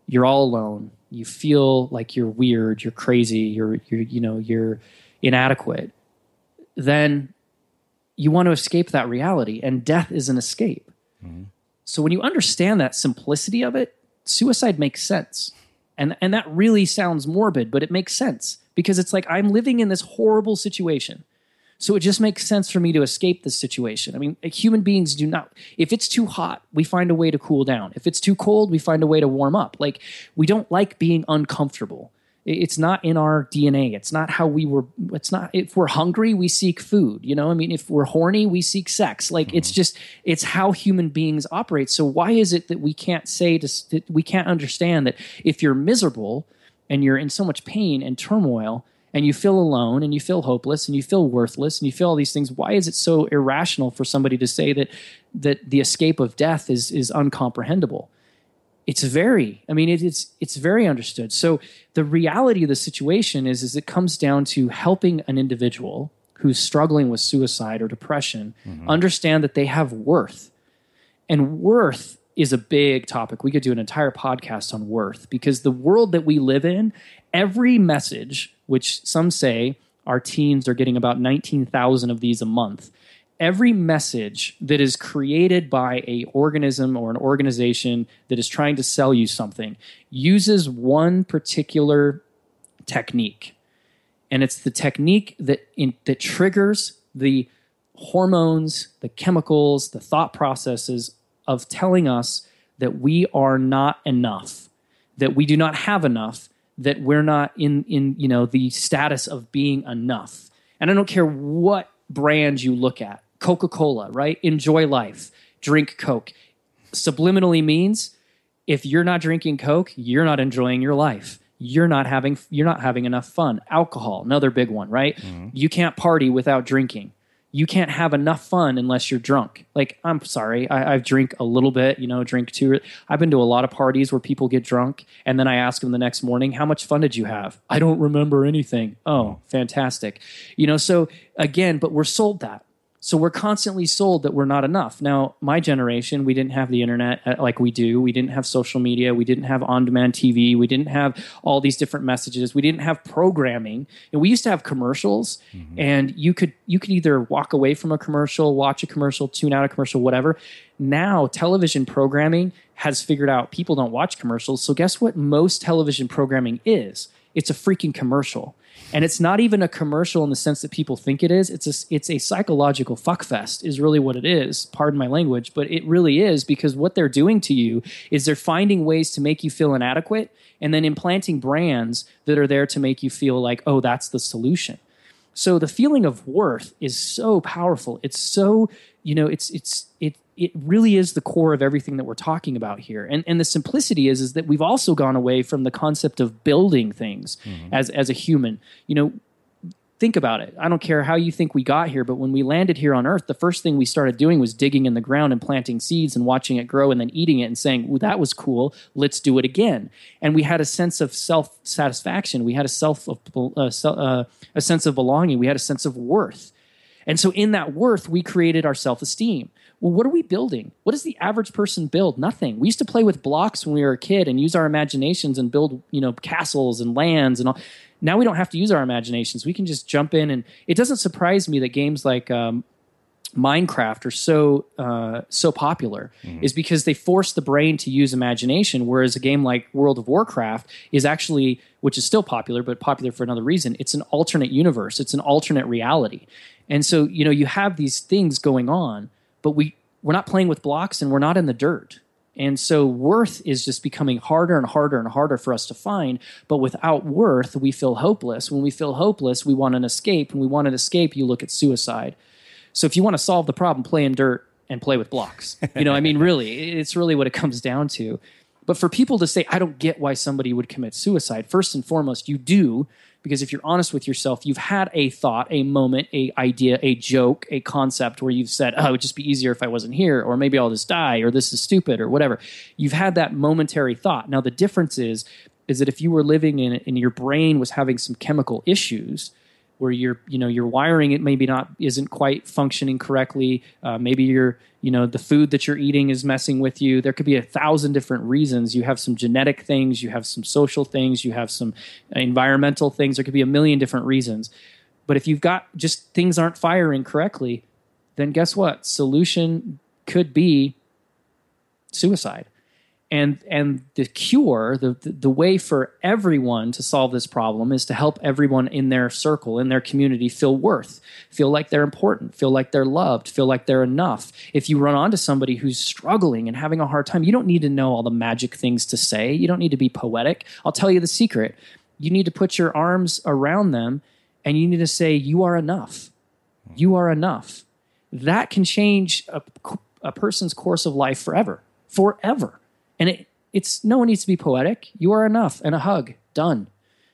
you're all alone, you feel like you're weird, you're crazy, you're, you're you know, you're inadequate then you want to escape that reality, and death is an escape. Mm-hmm. So when you understand that simplicity of it, suicide makes sense. And, and that really sounds morbid, but it makes sense because it's like I'm living in this horrible situation. So it just makes sense for me to escape this situation. I mean, human beings do not, if it's too hot, we find a way to cool down. If it's too cold, we find a way to warm up. Like, we don't like being uncomfortable. It's not in our DNA. It's not how we were. It's not, if we're hungry, we seek food. You know, I mean, if we're horny, we seek sex. Like, it's mm-hmm. just, it's how human beings operate. So why is it that we can't say, to, that we can't understand that if you're miserable and you're in so much pain and turmoil, and you feel alone and you feel hopeless and you feel worthless and you feel all these things why is it so irrational for somebody to say that that the escape of death is is uncomprehendable it's very i mean it, it's it's very understood. So the reality of the situation is is it comes down to helping an individual who's struggling with suicide or depression mm-hmm. understand that they have worth. And worth is a big topic. We could do an entire podcast on worth because the world that we live in, every message, which some say our teens are getting about 19,000 of these a month, every message that is created by a organism or an organization that is trying to sell you something uses one particular technique. And it's the technique that in, that triggers the hormones, the chemicals, the thought processes of telling us that we are not enough, that we do not have enough, that we're not in in you know the status of being enough. And I don't care what brand you look at. Coca-Cola, right? Enjoy life. Drink Coke. Subliminally means if you're not drinking Coke, you're not enjoying your life. You're not having you're not having enough fun. Alcohol, another big one, right? Mm-hmm. You can't party without drinking you can't have enough fun unless you're drunk. Like, I'm sorry, I, I drink a little bit, you know, drink two. I've been to a lot of parties where people get drunk, and then I ask them the next morning, "How much fun did you have?" I don't remember anything. Oh, fantastic, you know. So again, but we're sold that. So we're constantly sold that we're not enough. Now, my generation, we didn't have the internet uh, like we do. We didn't have social media. We didn't have on-demand TV. We didn't have all these different messages. We didn't have programming. And we used to have commercials, and you could you could either walk away from a commercial, watch a commercial, tune out a commercial, whatever. Now, television programming has figured out people don't watch commercials. So guess what most television programming is? It's a freaking commercial. And it's not even a commercial in the sense that people think it is. It's a, it's a psychological fuckfest, is really what it is. Pardon my language, but it really is because what they're doing to you is they're finding ways to make you feel inadequate and then implanting brands that are there to make you feel like, oh, that's the solution. So the feeling of worth is so powerful. It's so, you know, it's it's it it really is the core of everything that we're talking about here. And and the simplicity is is that we've also gone away from the concept of building things as as a human. You know, think about it. I don't care how you think we got here, but when we landed here on Earth, the first thing we started doing was digging in the ground and planting seeds and watching it grow and then eating it and saying, "Well, that was cool. Let's do it again." And we had a sense of self satisfaction. We had a self of uh, uh, a sense of belonging. We had a sense of worth. And so, in that worth, we created our self esteem. Well, what are we building? What does the average person build? Nothing. We used to play with blocks when we were a kid and use our imaginations and build, you know, castles and lands and all. Now we don't have to use our imaginations. We can just jump in, and it doesn't surprise me that games like um, Minecraft are so uh, so popular is because they force the brain to use imagination, whereas a game like World of Warcraft is actually, which is still popular, but popular for another reason. It's an alternate universe. It's an alternate reality, and so you know you have these things going on, but we we're not playing with blocks and we're not in the dirt. And so worth is just becoming harder and harder and harder for us to find. But without worth, we feel hopeless. When we feel hopeless, we want an escape. When we want an escape, you look at suicide. So if you want to solve the problem, play in dirt and play with blocks. You know, I mean, really, it's really what it comes down to. But for people to say, I don't get why somebody would commit suicide, first and foremost, you do, because if you're honest with yourself, you've had a thought, a moment, a idea, a joke, a concept where you've said, oh, it would just be easier if I wasn't here, or maybe I'll just die, or this is stupid, or whatever. You've had that momentary thought. Now, the difference is, is that if you were living in and your brain was having some chemical issues, where you're you know your wiring it maybe not isn't quite functioning correctly. Uh, maybe you're you know the food that you're eating is messing with you. There could be a thousand different reasons. You have some genetic things you have some social things you have some environmental things. There could be a million different reasons. But if you've got just things aren't firing correctly then guess what? Solution could be suicide and and the cure the, the the way for everyone to solve this problem is to help everyone in their circle in their community feel worth feel like they're important feel like they're loved feel like they're enough. If you run onto somebody who's struggling and having a hard time you don't need to know all the magic things to say. You don't need to be poetic. I'll tell you the secret. You need to put your arms around them and you need to say you are enough. You are enough. That can change a, a person's course of life forever. Forever and it, it's no one needs to be poetic. You are enough and a hug. Done.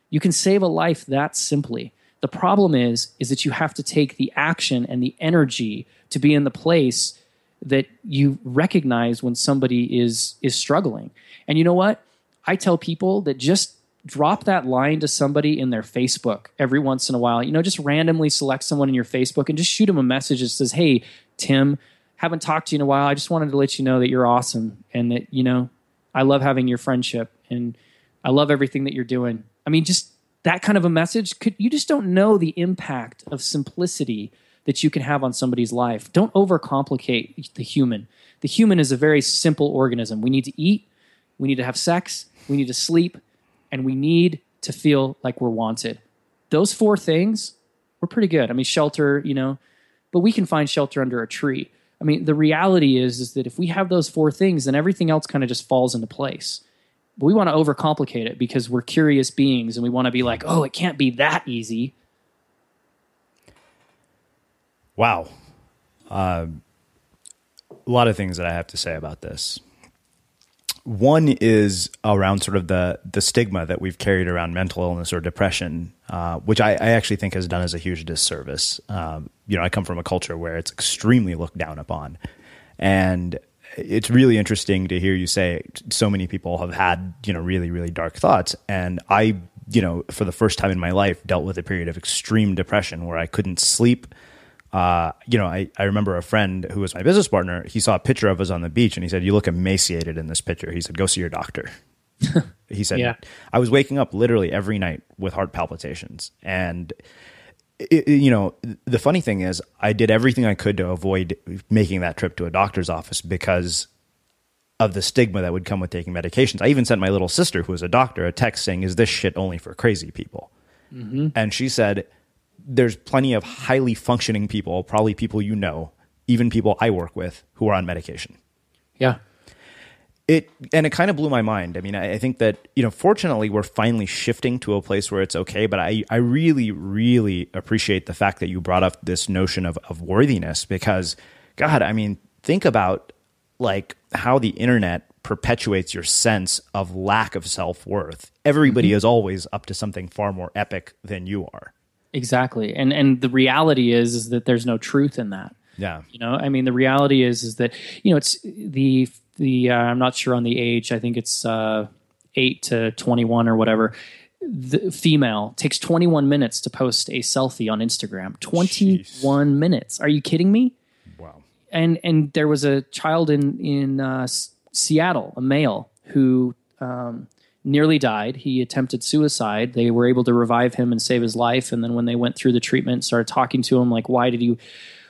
You can save a life that simply. The problem is is that you have to take the action and the energy to be in the place that you recognize when somebody is is struggling. And you know what? I tell people that just drop that line to somebody in their Facebook every once in a while. You know, just randomly select someone in your Facebook and just shoot them a message that says, "Hey, Tim, haven't talked to you in a while. I just wanted to let you know that you're awesome and that, you know, I love having your friendship and I love everything that you're doing. I mean, just that kind of a message could you just don't know the impact of simplicity that you can have on somebody's life. Don't overcomplicate the human. The human is a very simple organism. We need to eat, we need to have sex, we need to sleep, and we need to feel like we're wanted. Those four things, we're pretty good. I mean, shelter, you know, but we can find shelter under a tree. I mean, the reality is is that if we have those four things, then everything else kind of just falls into place. But we want to overcomplicate it because we're curious beings and we want to be like, oh, it can't be that easy. Wow. Uh, a lot of things that I have to say about this. One is around sort of the the stigma that we've carried around mental illness or depression, uh, which I, I, actually think has done us a huge disservice. Um, you know, I come from a culture where it's extremely looked down upon, and it's really interesting to hear you say so many people have had you know really really dark thoughts, and I you know for the first time in my life dealt with a period of extreme depression where I couldn't sleep uh, you know, I, I remember a friend who was my business partner. He saw a picture of us on the beach and he said, You look emaciated in this picture. He said, Go see your doctor. <laughs> he said, yeah. I was waking up literally every night with heart palpitations. And, it, you know, the funny thing is, I did everything I could to avoid making that trip to a doctor's office because of the stigma that would come with taking medications. I even sent my little sister, who was a doctor, a text saying, Is this shit only for crazy people? Mm-hmm. And she said, there's plenty of highly functioning people, probably people you know, even people I work with who are on medication. Yeah. It and it kind of blew my mind. I mean, I, I, think that you know, fortunately, we're finally shifting to a place where it's okay. But I, I really, really appreciate the fact that you brought up this notion of of worthiness because, God, I mean, think about like how the internet perpetuates your sense of lack of self worth. Everybody mm-hmm. is always up to something far more epic than you are. Exactly. And and the reality is is that there's no truth in that. Yeah. You know, I mean the reality is is that you know it's the the uh, I'm not sure on the age. I think it's uh 8 to 21 or whatever. The female takes 21 minutes to post a selfie on Instagram. 21 Jeez. minutes. Are you kidding me? Wow. And and there was a child in in uh, Seattle, a male who um, nearly died. He attempted suicide. They were able to revive him and save his life. And then when they went through the treatment, started talking to him, like, why did you,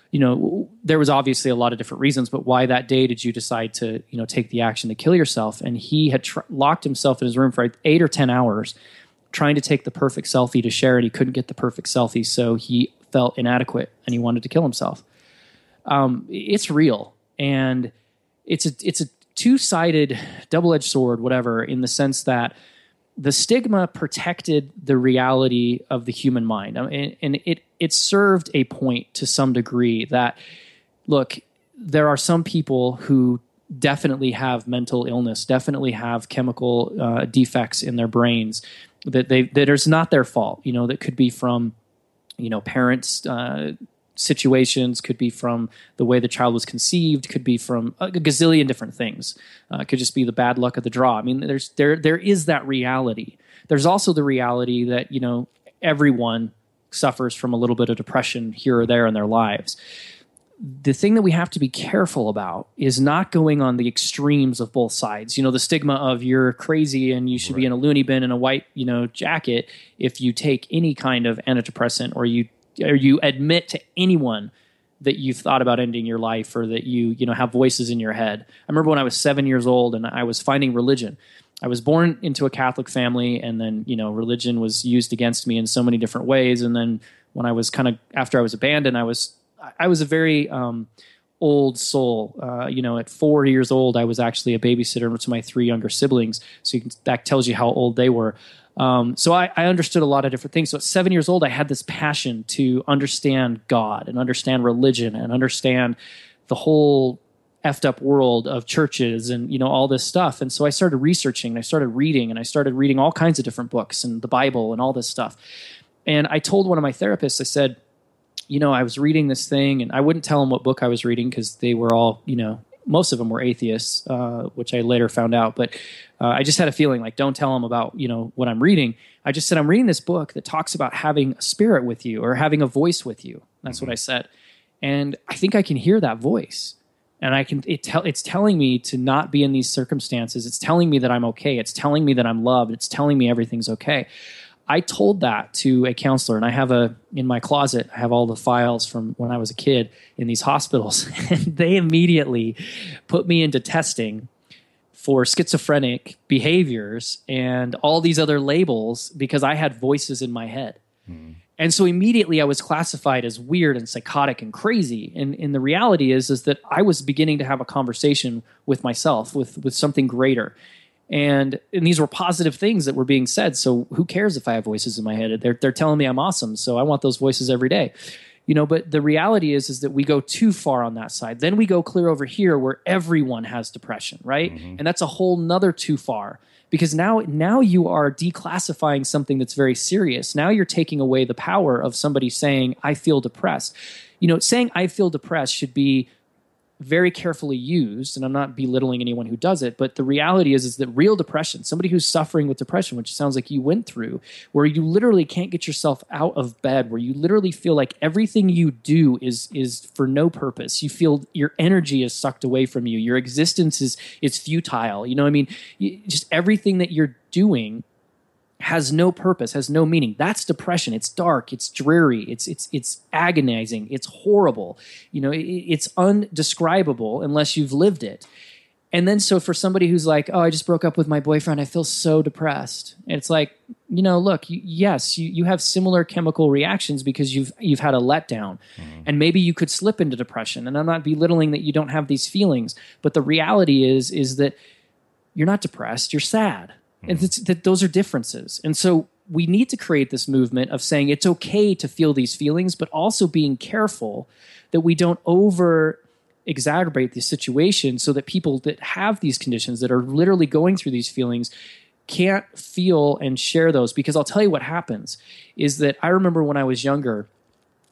you know, there was obviously a lot of different reasons, but why that day did you decide to, you know, take the action to kill yourself? And he had tr- locked himself in his room for eight or 10 hours trying to take the perfect selfie to share it. He couldn't get the perfect selfie. So he felt inadequate and he wanted to kill himself. Um, it's real. And it's a, it's a two sided, double edged sword, whatever, in the sense that the stigma protected the reality of the human mind. and, and it, it served a point to some degree that, look, there are some people who definitely have mental illness, definitely have chemical uh, defects in their brains that they that is not their fault. You know, that could be from you know parents uh, situations, could be from the way the child was conceived, could be from a gazillion different things. Uh, could just be the bad luck of the draw. I mean, there's there there is that reality. There's also the reality that you know everyone suffers from a little bit of depression here or there in their lives. The thing that we have to be careful about is not going on the extremes of both sides. You know, the stigma of you're crazy and you should right. be in a loony bin in a white, you know, jacket if you take any kind of antidepressant or you or you admit to anyone that you've thought about ending your life or that you you know have voices in your head. I remember when I was 7 years old and I was finding religion. I was born into a Catholic family and then, you know, religion was used against me in so many different ways and then when I was kind of after I was abandoned, I was I was a very um, old soul. Uh, you know, at four years old, I was actually a babysitter to my three younger siblings. So can, that tells you how old they were. Um, so I, I, understood a lot of different things. So at seven years old, I had this passion to understand God and understand religion and understand the whole effed up world of churches and you know all this stuff. And so I started researching and I started reading and I started reading all kinds of different books and the Bible and all this stuff. And I told one of my therapists, I said, you know, I was reading this thing, and I wouldn't tell them what book I was reading because they were all, you know, most of them were atheists, uh, which I later found out. But uh, I just had a feeling like, don't tell them about, you know, what I'm reading. I just said, I'm reading this book that talks about having a spirit with you or having a voice with you. That's mm-hmm. what I said. And I think I can hear that voice. And I can, it tell, it's telling me to not be in these circumstances. It's telling me that I'm okay. It's telling me that I'm loved. It's telling me everything's okay. I told that to a counselor, and I have a in my closet. I have all the files from when I was a kid in these hospitals, <laughs> and they immediately put me into testing for schizophrenic behaviors and all these other labels because I had voices in my head. Mm. And so immediately I was classified as weird and psychotic and crazy. And, and the reality is, is that I was beginning to have a conversation with myself, with, with something greater and and these were positive things that were being said. So who cares if i have voices in my head? They're they're telling me i'm awesome so i want those voices every day. You know but the reality is is that we go too far on that side. Then we go clear over here where everyone has depression right? Mm-hmm. and that's a whole nother too far. Because now now you are declassifying something that's very serious. Now you're taking away the power of somebody saying i feel depressed. You know saying i feel depressed should be very carefully used and i'm not belittling anyone who does it but the reality is is that real depression somebody who's suffering with depression which sounds like you went through where you literally can't get yourself out of bed where you literally feel like everything you do is is for no purpose. You feel your energy is sucked away from you. Your existence is is futile. You know i mean? Just everything that you're doing has no purpose, has no meaning. That's depression. It's dark, it's dreary, it's it's it's agonizing, it's horrible. You know, it, it's undescribable unless you've lived it. And then so for somebody who's like, "Oh, I just broke up with my boyfriend. I feel so depressed." And it's like, you know, look, you, yes, you, you have similar chemical reactions because you've you've had a letdown. Mm-hmm. And maybe you could slip into depression. And I'm not belittling that you don't have these feelings, but the reality is is that you're not depressed, you're sad and that those are differences. And so we need to create this movement of saying it's okay to feel these feelings, but also being careful that we don't over exacerbate the situation so that people that have these conditions that are literally going through these feelings can't feel and share those because I'll tell you what happens is that I remember when I was younger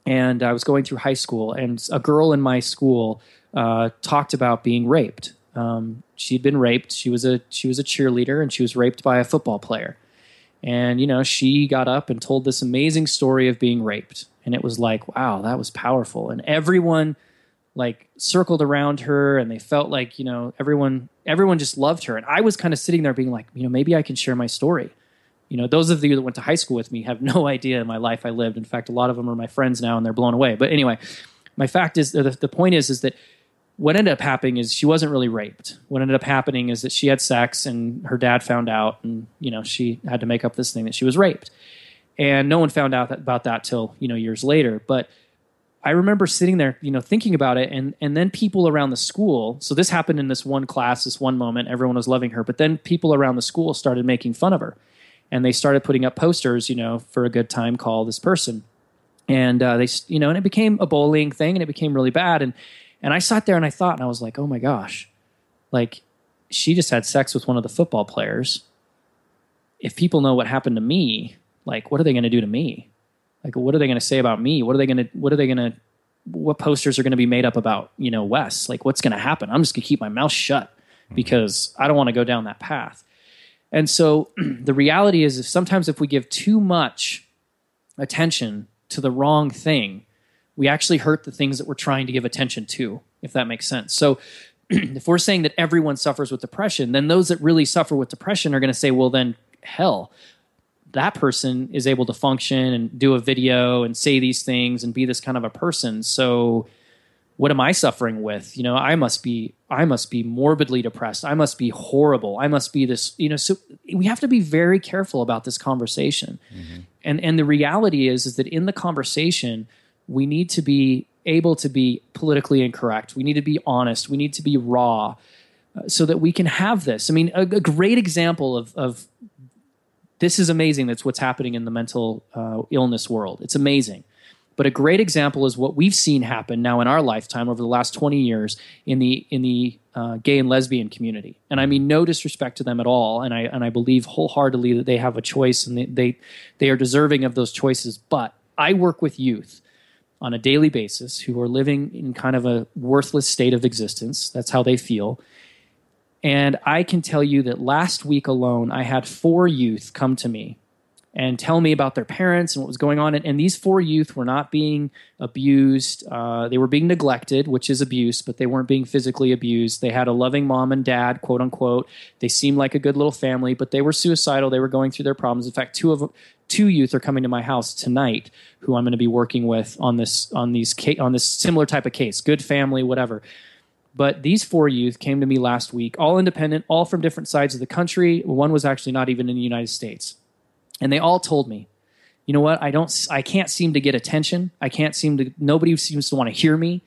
and I was going through high school and a girl in my school uh, talked about being raped um, she'd been raped. She was a she was a cheerleader, and she was raped by a football player. And you know, she got up and told this amazing story of being raped, and it was like, wow, that was powerful. And everyone like circled around her, and they felt like you know everyone everyone just loved her. And I was kind of sitting there being like, you know, maybe I can share my story. You know, those of you that went to high school with me have no <laughs> idea my life I lived. In fact, a lot of them are my friends now, and they're blown away. But anyway, my fact is the, the point is is that what ended up happening is she wasn't really raped. What ended up happening is that she had sex and her dad found out, and you know she had to make up this thing that she was raped, and no one found out that, about that till you know years later. But I remember sitting there, you know, thinking about it, and and then people around the school. So this happened in this one class, this one moment. Everyone was loving her, but then people around the school started making fun of her, and they started putting up posters, you know, for a good time, call this person, and uh, they, you know, and it became a bullying thing, and it became really bad, and and I sat there and I thought, and I was like, oh my gosh, like she just had sex with one of the football players. If people know what happened to me, like, what are they going to do to me? Like, what are they going to say about me? What are they going to, what are they going to, what posters are going to be made up about, you know, Wes? Like, what's going to happen? I'm just going to keep my mouth shut mm-hmm. because I don't want to go down that path. And so <clears throat> the reality is, if sometimes if we give too much attention to the wrong thing, we actually hurt the things that we're trying to give attention to, if that makes sense. So <clears throat> if we're saying that everyone suffers with depression, then those that really suffer with depression are going to say, well, then hell, that person is able to function and do a video and say these things and be this kind of a person. So what am I suffering with? You know, I must be I must be morbidly depressed. I must be horrible. I must be this, you know, so we have to be very careful about this conversation. Mm-hmm. And and the reality is is that in the conversation, we need to be able to be politically incorrect. We need to be honest. We need to be raw uh, so that we can have this. I mean, a, a, great example of, of this is amazing. That's what's happening in the mental uh, illness world. It's amazing. But a great example is what we've seen happen now in our lifetime over the last 20 years in the in the uh, gay and lesbian community. And I mean no disrespect to them at all. And I and I believe wholeheartedly that they have a choice and they they, they are deserving of those choices. But I work with youth on a daily basis who are living in kind of a worthless state of existence. That's how they feel. And I can tell you that last week alone, I had four youth come to me and tell me about their parents and what was going on. And, and these four youth were not being abused. Uh, they were being neglected, which is abuse, but they weren't being physically abused. They had a loving mom and dad, quote unquote. They seemed like a good little family, but they were suicidal. They were going through their problems. In fact, two of two youth are coming to my house tonight who I'm going to be working with on this on these on this similar type of case. Good family, whatever. But these four youth came to me last week, all independent, all from different sides of the country. One was actually not even in the United States. And they all told me you know what? I don't i can't seem to get attention. I can't seem to nobody seems to want to hear me.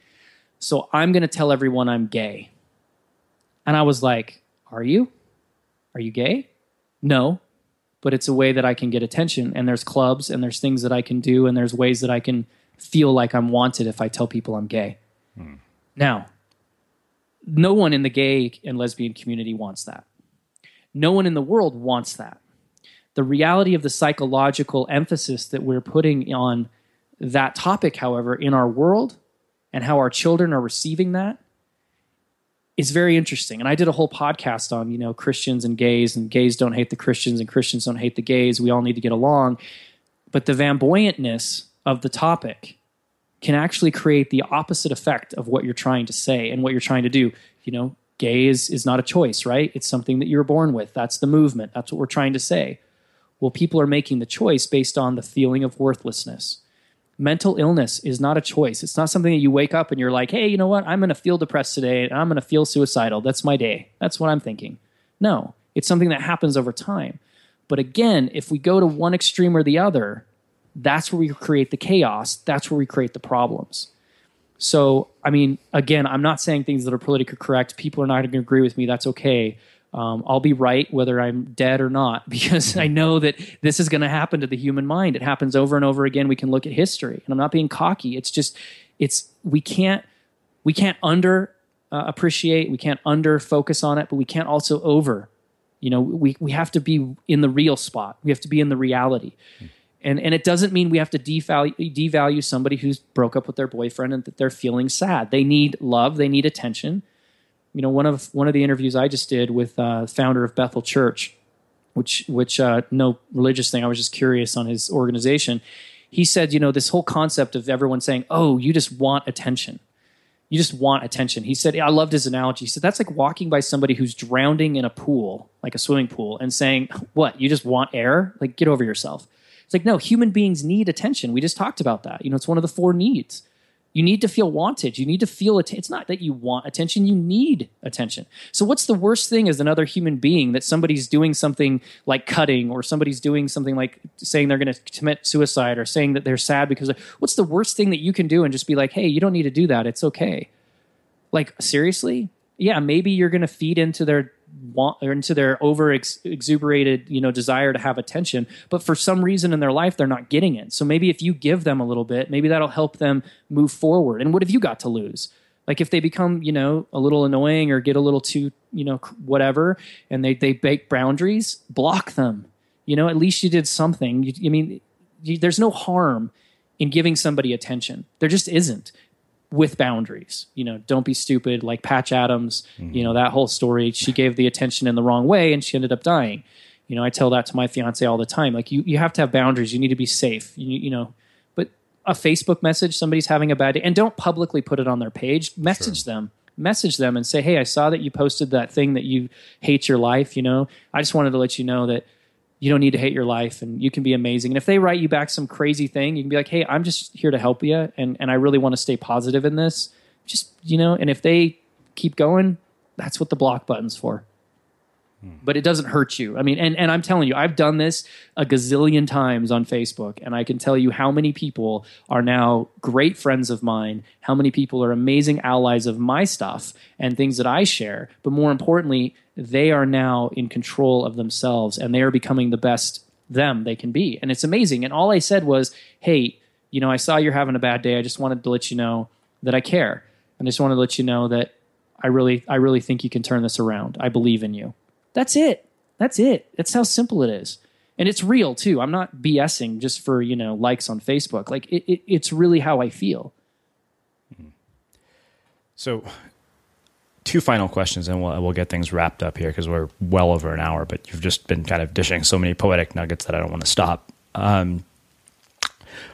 So i'm going to tell everyone i'm gay. And i was like are you? Are you gay? No but it's a way that i can get attention. And there's clubs and there's things that i can do and there's ways that i can feel like i'm wanted if i tell people i'm gay. Hmm. now no one in the gay and lesbian community wants that. No one in the world wants that. The reality of the psychological emphasis that we're putting on that topic, however, in our world and how our children are receiving that is very interesting. And I did a whole podcast on, you know, Christians and gays, and gays don't hate the Christians, and Christians don't hate the gays. We all need to get along. But the flamboyantness of the topic can actually create the opposite effect of what you're trying to say and what you're trying to do. You know, gay is, is not a choice, right? It's something that you're born with. That's the movement. That's what we're trying to say. Well, people are making the choice based on the feeling of worthlessness. Mental illness is not a choice. It's not something that you wake up and you're like, hey, you know what? I'm going to feel depressed today and I'm going to feel suicidal. That's my day. That's what I'm thinking. No, it's something that happens over time. But again, if we go to one extreme or the other, that's where we create the chaos. That's where we create the problems. So, I mean, again, I'm not saying things that are politically correct. People are not going to agree with me. That's okay um, I'll be right whether I'm dead or not <laughs> because I know that this is going to happen to the human mind. It happens over and over again. We can look at history, and I'm not being cocky. It's just it's we can't we can't under uh, appreciate, we can't under focus on it, but we can't also over. You know, we we have to be in the real spot. We have to be in the reality. And, and it doesn't mean we have to devalue, devalue somebody who's broke up with their boyfriend and that they're feeling sad. They need love. They need attention you know, one of one of the interviews I just did with uh, founder of Bethel Church, which which uh, no religious thing. I was just curious on his organization. He said, you know, this whole concept of everyone saying, "Oh, you just want attention." You just want attention. He said, I loved his analogy. He said, that's like walking by somebody who's drowning in a pool, like a swimming pool, and saying, What? You just want air? Like, get over yourself. It's like, no, human beings need attention. We just talked about that. You know, it's one of the four needs. You need to feel wanted. You need to feel it. It's not that you want attention, you need attention. So, what's the worst thing as another human being that somebody's doing something like cutting or somebody's doing something like saying they're going to commit suicide or saying that they're sad because of, what's the worst thing that you can do and just be like, hey, you don't need to do that. It's okay. Like, seriously? Yeah, maybe you're going to feed into their want or into their over exuberated you know desire to have attention but for some reason in their life they're not getting it. So maybe if you give them a little bit maybe that'll help them move forward. And what have you got to lose? Like if they become you know a little annoying or get a little too you know whatever and they they break boundaries block them. You know at least you did something. You, i mean you, there's no harm in giving somebody attention. There just isn't with boundaries. You know, don't be stupid. Like Patch Adams, mm-hmm. you know that whole story. She gave the attention in the wrong way, and she ended up dying. You know, I tell that to my fiance all the time. Like you, you have to have boundaries. You need to be safe. You, you know, but a Facebook message, somebody's having a bad day, and don't publicly put it on their page. Message sure. them. Message them and say, "Hey, I saw that you posted that thing that you hate your life. You know, I just wanted to let you know that." You don't need to hate your life and you can be amazing. And if they write you back some crazy thing, you can be like, hey, I'm just here to help you. And, and I really want to stay positive in this. just you know, and if they keep going, that's what the block button's for. Hmm. But it doesn't hurt you. I mean, and, and I'm telling you, I've done this a gazillion times on Facebook, and I can tell you how many people are now great friends of mine, how many people are amazing allies of my stuff and things that I share. But more importantly, they are now in control of themselves and they are becoming the best them they can be. And it's amazing. And all I said was, hey, you know, I saw you're having a bad day. I just wanted to let you know that I care. And I just wanted to let you know that I really, I really think you can turn this around. I believe in you. That's it. That's it. That's how simple it is. And it's real too. I'm not BSing just for, you know, likes on Facebook. Like it, it, it's really how I feel. So, two final questions, and we'll, we'll get things wrapped up here because we're well over an hour. But you've just been kind of dishing so many poetic nuggets that I don't want to stop. Um,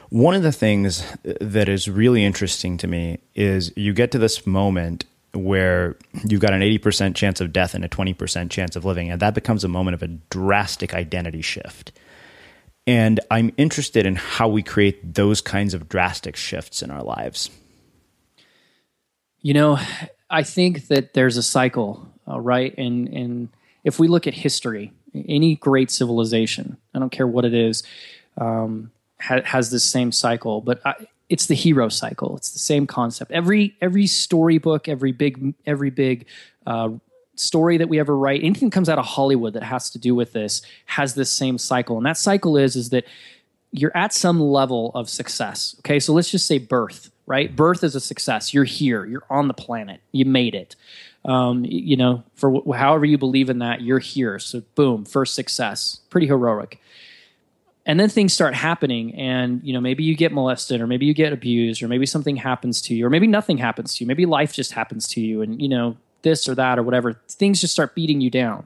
one of the things that is really interesting to me is you get to this moment where you've got an 80% chance of death and a 20% chance of living, and that becomes a moment of a drastic identity shift. And I'm interested in how we create those kinds of drastic shifts in our lives. You know, I think that there's a cycle, uh, right? And and if we look at history, any great civilization, I don't care what it is, um, ha- has this same cycle. But I, it's the hero cycle. It's the same concept. Every every storybook, every big every big uh, story that we ever write, anything that comes out of Hollywood that has to do with this has this same cycle. And that cycle is is that you're at some level of success. Okay, so let's just say birth right? Birth is a success. You're here. You're on the planet. You made it. Um, you know, for wh- however you believe in that, you're here. So, boom, first success. Pretty heroic. And then things start happening, and you know, maybe you get molested, or maybe you get abused, or maybe something happens to you, or maybe nothing happens to you. Maybe life just happens to you, and you know, this or that or whatever. Things just start beating you down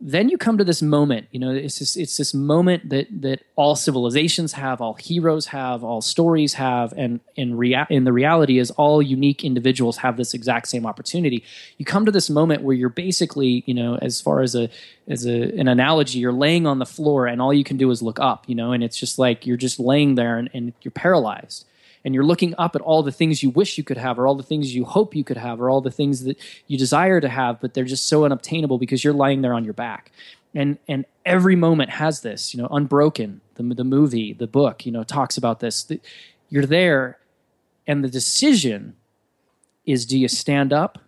then you come to this moment you know it's this, it's this moment that that all civilizations have all heroes have all stories have and in rea- in the reality is all unique individuals have this exact same opportunity. You come to this moment where you're basically you know as far as a as a, an analogy you're laying on the floor and all you can do is look up you know and it's just like you're just laying there and, and you're paralyzed and you're looking up at all the things you wish you could have or all the things you hope you could have or all the things that you desire to have but they're just so unobtainable because you're lying there on your back. And and every moment has this you know unbroken the, the movie the book you know talks about this you're there and the decision is do you stand up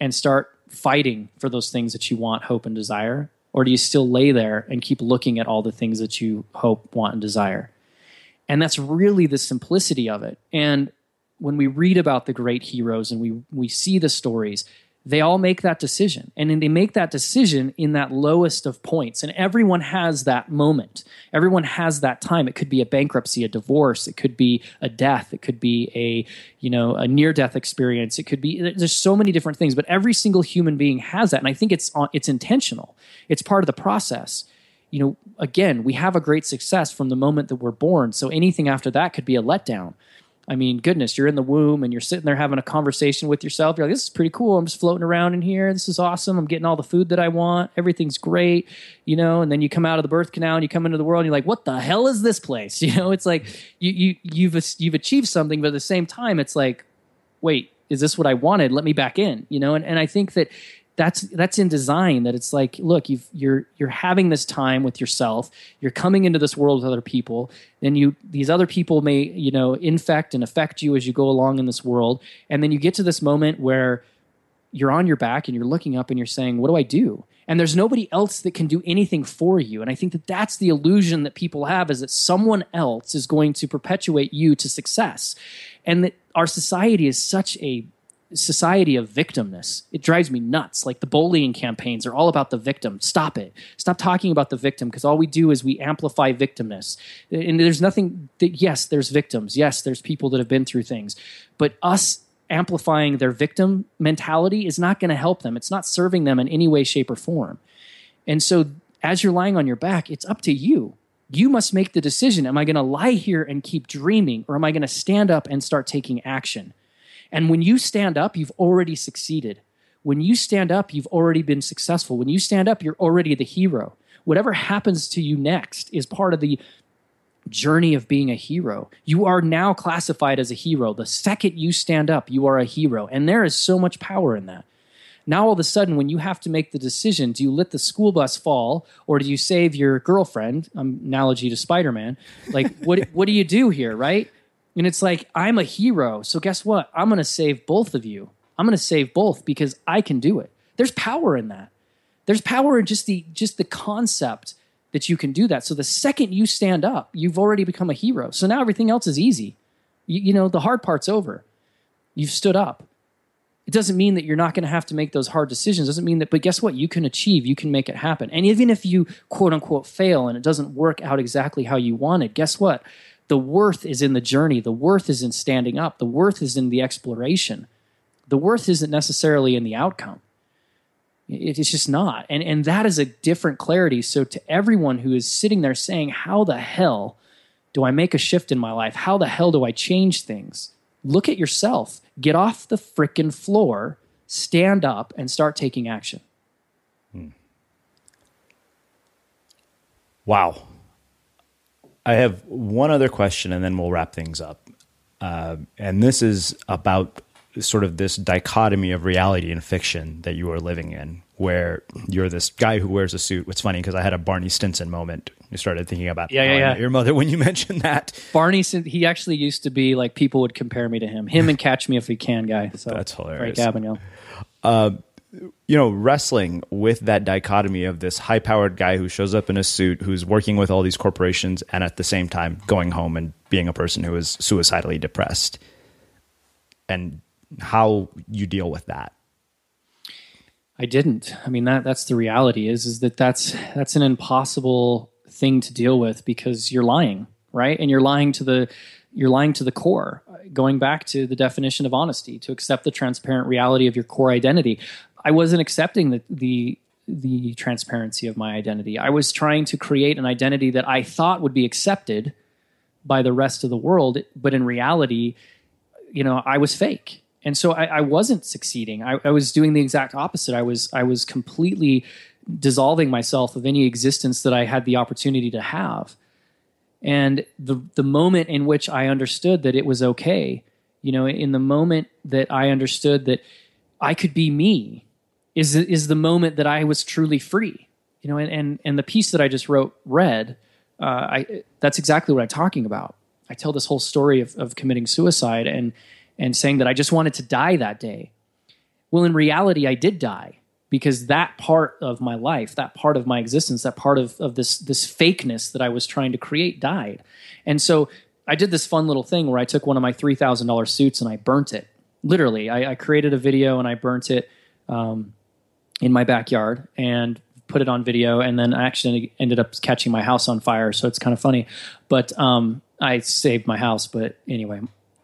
and start fighting for those things that you want hope and desire? Or do you still lay there and keep looking at all the things that you hope want and desire and that's really the simplicity of it. And when we read about the great heroes and we we see the stories, they all make that decision. And they make that decision in that lowest of points. And everyone has that moment. Everyone has that time. It could be a bankruptcy, a divorce, it could be a death, it could be a, you know, a near-death experience. It could be there's so many different things, but every single human being has that. And I think it's uh, it's intentional. It's part of the process you know, again, we have a great success from the moment that we're born. So anything after that could be a letdown. I mean, goodness, you're in the womb and you're sitting there having a conversation with yourself. You're like, this is pretty cool. I'm just floating around in here. This is awesome. I'm getting all the food that I want. Everything's great, you know. And then you come out of the birth canal and you come into the world and you're like, what the hell is this place? <laughs> You know, it's like you you you've you've achieved something, but at the same time, it's like, wait, is this what I wanted? Let me back in, you know. And and I think that that's that's in design that it's like look you you're you're having this time with yourself. You're coming into this world with other people. Then you these other people may you know infect and affect you as you go along in this world. And then you get to this moment where you're on your back and you're looking up and you're saying what do i do? And there's nobody else that can do anything for you. And i think that that's the illusion that people have is that someone else is going to perpetuate you to success. And that our society is such a society of victimness. It drives me nuts. Like the bullying campaigns are all about the victim. Stop it. Stop talking about the victim because all we do is we amplify victimness. And there's nothing that, yes, there's victims. Yes, there's people that have been through things. But us amplifying their victim mentality is not going to help them. It's not serving them in any way, shape, or form. And so as you're lying on your back, it's up to you. You must make the decision. Am I going to lie here and keep dreaming, or am I going to stand up and start taking action? And when you stand up, you've already succeeded. When you stand up, you've already been successful. When you stand up, you're already the hero. Whatever happens to you next is part of the journey of being a hero. You are now classified as a hero. The second you stand up, you are a hero. And there is so much power in that. Now, all of a sudden, when you have to make the decision, do you let the school bus fall or do you save your girlfriend? Um, analogy to Spider Man. Like, what, <laughs> what do you do here, right? And it's like, I'm a hero. So, guess what? I'm going to save both of you. I'm going to save both because I can do it. There's power in that. There's power in just the just the concept that you can do that. So the second you stand up, you've already become a hero. So now everything else is easy. You, you know, the hard part's over. You've stood up. It doesn't mean that you're not going to have to make those hard decisions. It doesn't mean that, but guess what? You can achieve, you can make it happen. And even if you quote unquote fail and it doesn't work out exactly how you wanted, guess what? The worth is in the journey. The worth is in standing up. The worth is in the exploration. The worth isn't necessarily in the outcome. It's just not. And, and that is a different clarity. So, to everyone who is sitting there saying, How the hell do I make a shift in my life? How the hell do I change things? Look at yourself. Get off the frickin' floor, stand up, and start taking action. Hmm. Wow. I have one other question and then we'll wrap things up. Uh, and this is about sort of this dichotomy of reality and fiction that you are living in, where you're this guy who wears a suit. What's funny because I had a Barney Stinson moment. You started thinking about yeah, yeah, yeah. your mother when you <laughs> mentioned that. Barney, he actually used to be like people would compare me to him. Him and Catch Me If We Can guy. So that's hilarious. Frank Abagnale. Uh, you know, wrestling with that dichotomy of this high powered guy who shows up in a suit, who's working with all these corporations, and at the same time going home and being a person who is suicidally depressed. And how you deal with that. I didn't. I mean that that's the reality is is that that's that's an impossible thing to deal with because you're lying, right? And you're lying to the you're lying to the core. Going back to the definition of honesty, to accept the transparent reality of your core identity. I wasn't accepting the the the transparency of my identity. I was trying to create an identity that I thought would be accepted by the rest of the world, but in reality, you know, I was fake and so I, I wasn't succeeding. I, I, was doing the exact opposite. I was I was completely dissolving myself of any existence that I had the opportunity to have. And the the moment in which I understood that it was okay, you know, in the moment that I understood that I could be me, is is the moment that I was truly free. You know, and and, and the piece that I just wrote, read, uh, I that's exactly what I'm talking about. I tell this whole story of, of committing suicide and and saying that I just wanted to die that day. Well, in reality, I did die because that part of my life, that part of my existence, that part of, of this, this fakeness that I was trying to create died. And so I did this fun little thing where I took one of my $3,000 suits and I burnt it. Literally, I, I, created a video and I burnt it um, in my backyard and put it on video. And then I actually ended up catching my house on fire. So it's kind of funny. But um, I saved my house. But anyway,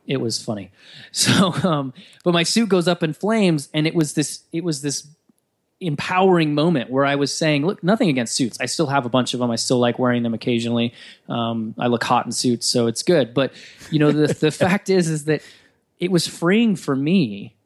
it was funny. <laughs> So, um, but my suit goes up in flames, and it was this. It was this empowering moment where I was saying, "Look, nothing against suits. I still have a bunch of them. I still like wearing them occasionally. Um, I look hot in suits, so it's good." But you know, the the <laughs> fact is, is that it was freeing for me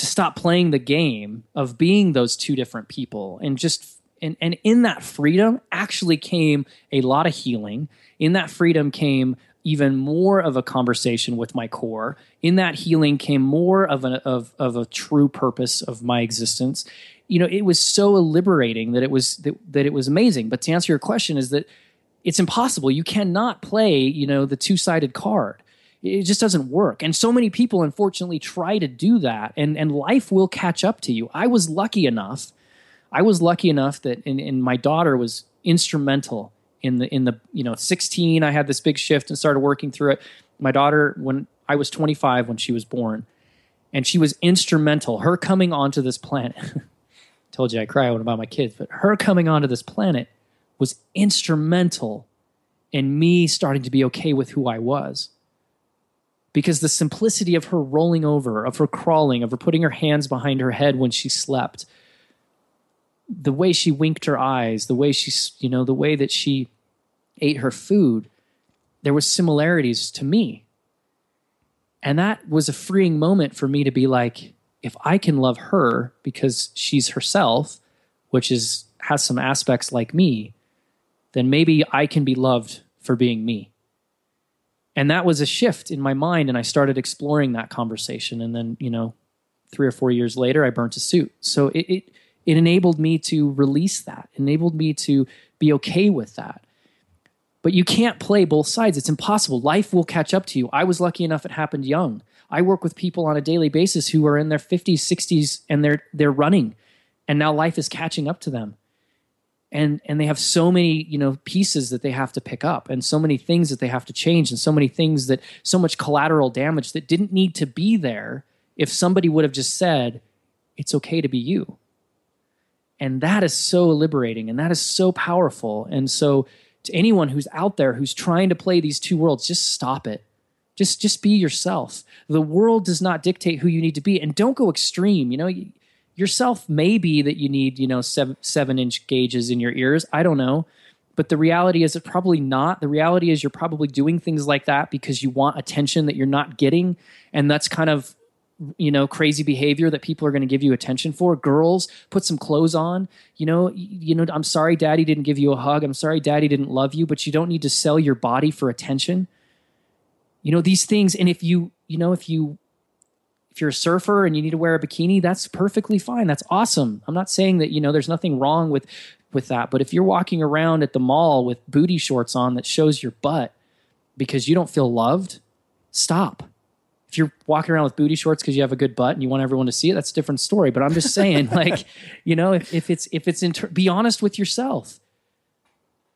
to stop playing the game of being those two different people and just and and in that freedom actually came a lot of healing. In that freedom came even more of a conversation with my core. In that healing came more of a of of a true purpose of my existence. You know, it was so liberating that it was that, that it was amazing. But to answer your question is that it's impossible. You cannot play, you know, the two-sided card. It just doesn't work. And so many people unfortunately try to do that and and life will catch up to you. I was lucky enough I was lucky enough that and, and my daughter was instrumental in the in the you know 16 i had this big shift and started working through it my daughter when i was 25 when she was born and she was instrumental her coming onto this planet <laughs> told you i cry about my kids but her coming onto this planet was instrumental in me starting to be okay with who i was because the simplicity of her rolling over of her crawling of her putting her hands behind her head when she slept the way she winked her eyes, the way she, you know, the way that she ate her food, there was similarities to me. And that was a freeing moment for me to be like, if I can love her because she's herself, which is has some aspects like me, then maybe I can be loved for being me. And that was a shift in my mind. And I started exploring that conversation. And then, you know, three or four years later, I burnt a suit. So it, it, it enabled me to release that, enabled me to be okay with that. But you can't play both sides. It's impossible. Life will catch up to you. I was lucky enough it happened young. I work with people on a daily basis who are in their 50s, 60s and they're they're running and now life is catching up to them. And and they have so many, you know, pieces that they have to pick up and so many things that they have to change and so many things that so much collateral damage that didn't need to be there if somebody would have just said it's okay to be you. And that is so liberating and that is so powerful. And so to anyone who's out there who's trying to play these two worlds, just stop it. Just just be yourself. The world does not dictate who you need to be, and don't go extreme. You know, yourself maybe that you need you know seven seven inch gauges in your ears. I don't know, but the reality is it's probably not. The reality is you're probably doing things like that because you want attention that you're not getting, and that's kind of you know crazy behavior that people are going to give you attention for. Girls put some clothes on. You know you know i'm sorry daddy didn't give you a hug. I'm sorry daddy didn't love you but you don't need to sell your body for attention. You know these things and if you you know if you if you're a surfer and you need to wear a bikini that's perfectly fine that's awesome i'm not saying that you know there's nothing wrong with with that but if you're walking around at the mall with booty shorts on that shows your butt because you don't feel loved stop if you're walking around with booty shorts because you have a good butt and you want everyone to see it, that's a different story. But I'm just saying, <laughs> like, you know, if, if it's if it's inter- be honest with yourself.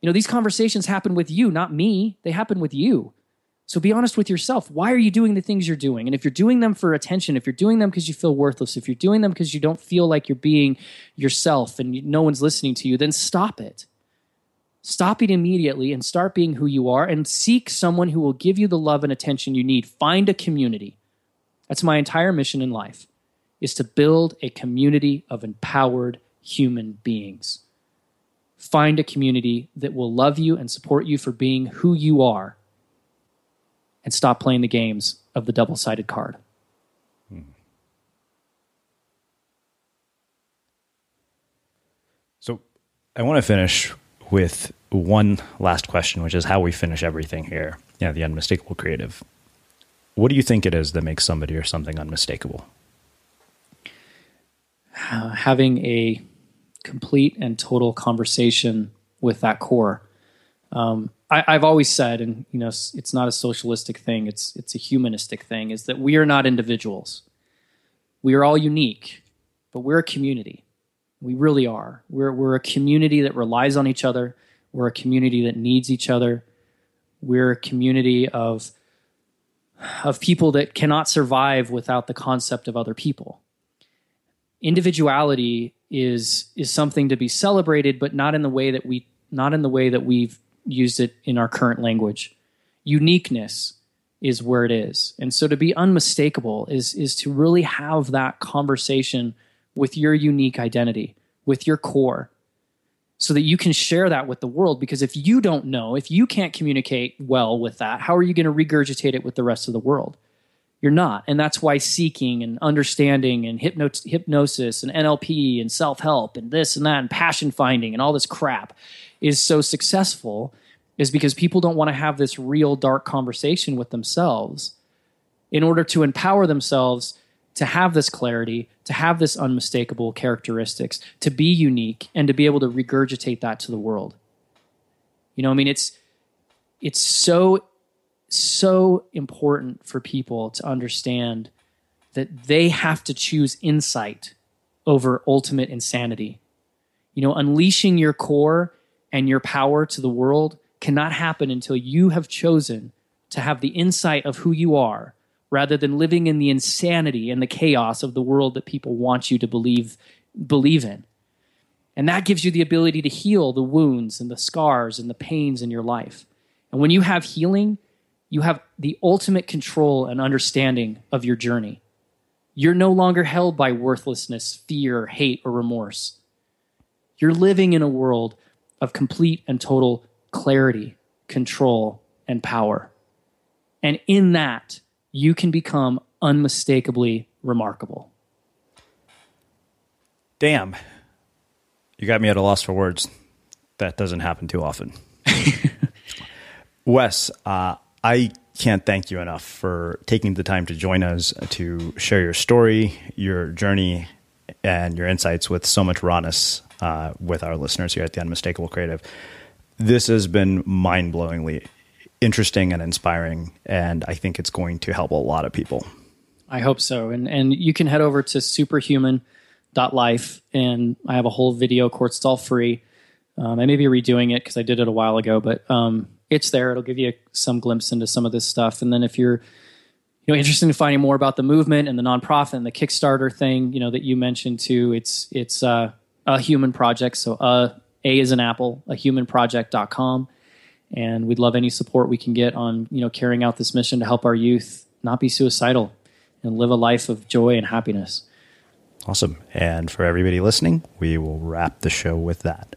You know, these conversations happen with you, not me. They happen with you. So be honest with yourself. Why are you doing the things you're doing? And if you're doing them for attention, if you're doing them because you feel worthless, if you're doing them because you don't feel like you're being yourself and no one's listening to you, then stop it. Stop it immediately and start being who you are and seek someone who will give you the love and attention you need. Find a community. That's my entire mission in life is to build a community of empowered human beings. Find a community that will love you and support you for being who you are and stop playing the games of the double-sided card. So I want to finish with one last question, which is how we finish everything here. Yeah, the unmistakable creative. What do you think it is that makes somebody or something unmistakable? Uh, having a complete and total conversation with that core. Um, I, have always said, and you know, it's not a socialistic thing; it's it's a humanistic thing. Is that we are not individuals. We are all unique, but we're a community. We really are. We're, we're a community that relies on each other. We're a community that needs each other. We're a community of, of people that cannot survive without the concept of other people. Individuality is, is something to be celebrated, but not in the way that we not in the way that we've used it in our current language. Uniqueness is where it is. And so to be unmistakable is is to really have that conversation with your unique identity, with your core, so that you can share that with the world. Because if you don't know, if you can't communicate well with that, how are you going to regurgitate it with the rest of the world? You're not. And that's why seeking and understanding and hypno- hypnosis and NLP and self help and this and that and passion finding and all this crap is so successful, is because people don't want to have this real dark conversation with themselves in order to empower themselves to have this clarity, to have this unmistakable characteristics, to be unique, and to be able to regurgitate that to the world. You know, I mean, it's it's so so important for people to understand that they have to choose insight over ultimate insanity. You know, unleashing your core and your power to the world cannot happen until you have chosen to have the insight of who you are rather than living in the insanity and the chaos of the world that people want you to believe believe in. And that gives you the ability to heal the wounds and the scars and the pains in your life. And when you have healing, you have the ultimate control and understanding of your journey. You're no longer held by worthlessness, fear, hate, or remorse. You're living in a world of complete and total clarity, control, and power. And in that, you can become unmistakably remarkable. Damn. You got me at a loss for words. That doesn't happen too often. <laughs> Wes, uh, I can't thank you enough for taking the time to join us to share your story, your journey, and your insights with so much rawness uh, with our listeners here at the Unmistakable Creative. This has been mind blowingly interesting and inspiring, and I think it's going to help a lot of people. I hope so. And and you can head over to superhuman.life, and I have a whole video course. It's all free. Um, I may be redoing it because I did it a while ago, but um, it's there. It'll give you some glimpse into some of this stuff. And then if you're you know interested in finding more about the movement and the nonprofit and the Kickstarter thing, you know that you mentioned too, it's it's uh, a human project. So uh, a is an apple, a humanproject.com. And we'd love any support we can get on, you know, carrying out this mission to help our youth not be suicidal and live a life of joy and happiness. Awesome. And for everybody listening, we will wrap the show with that.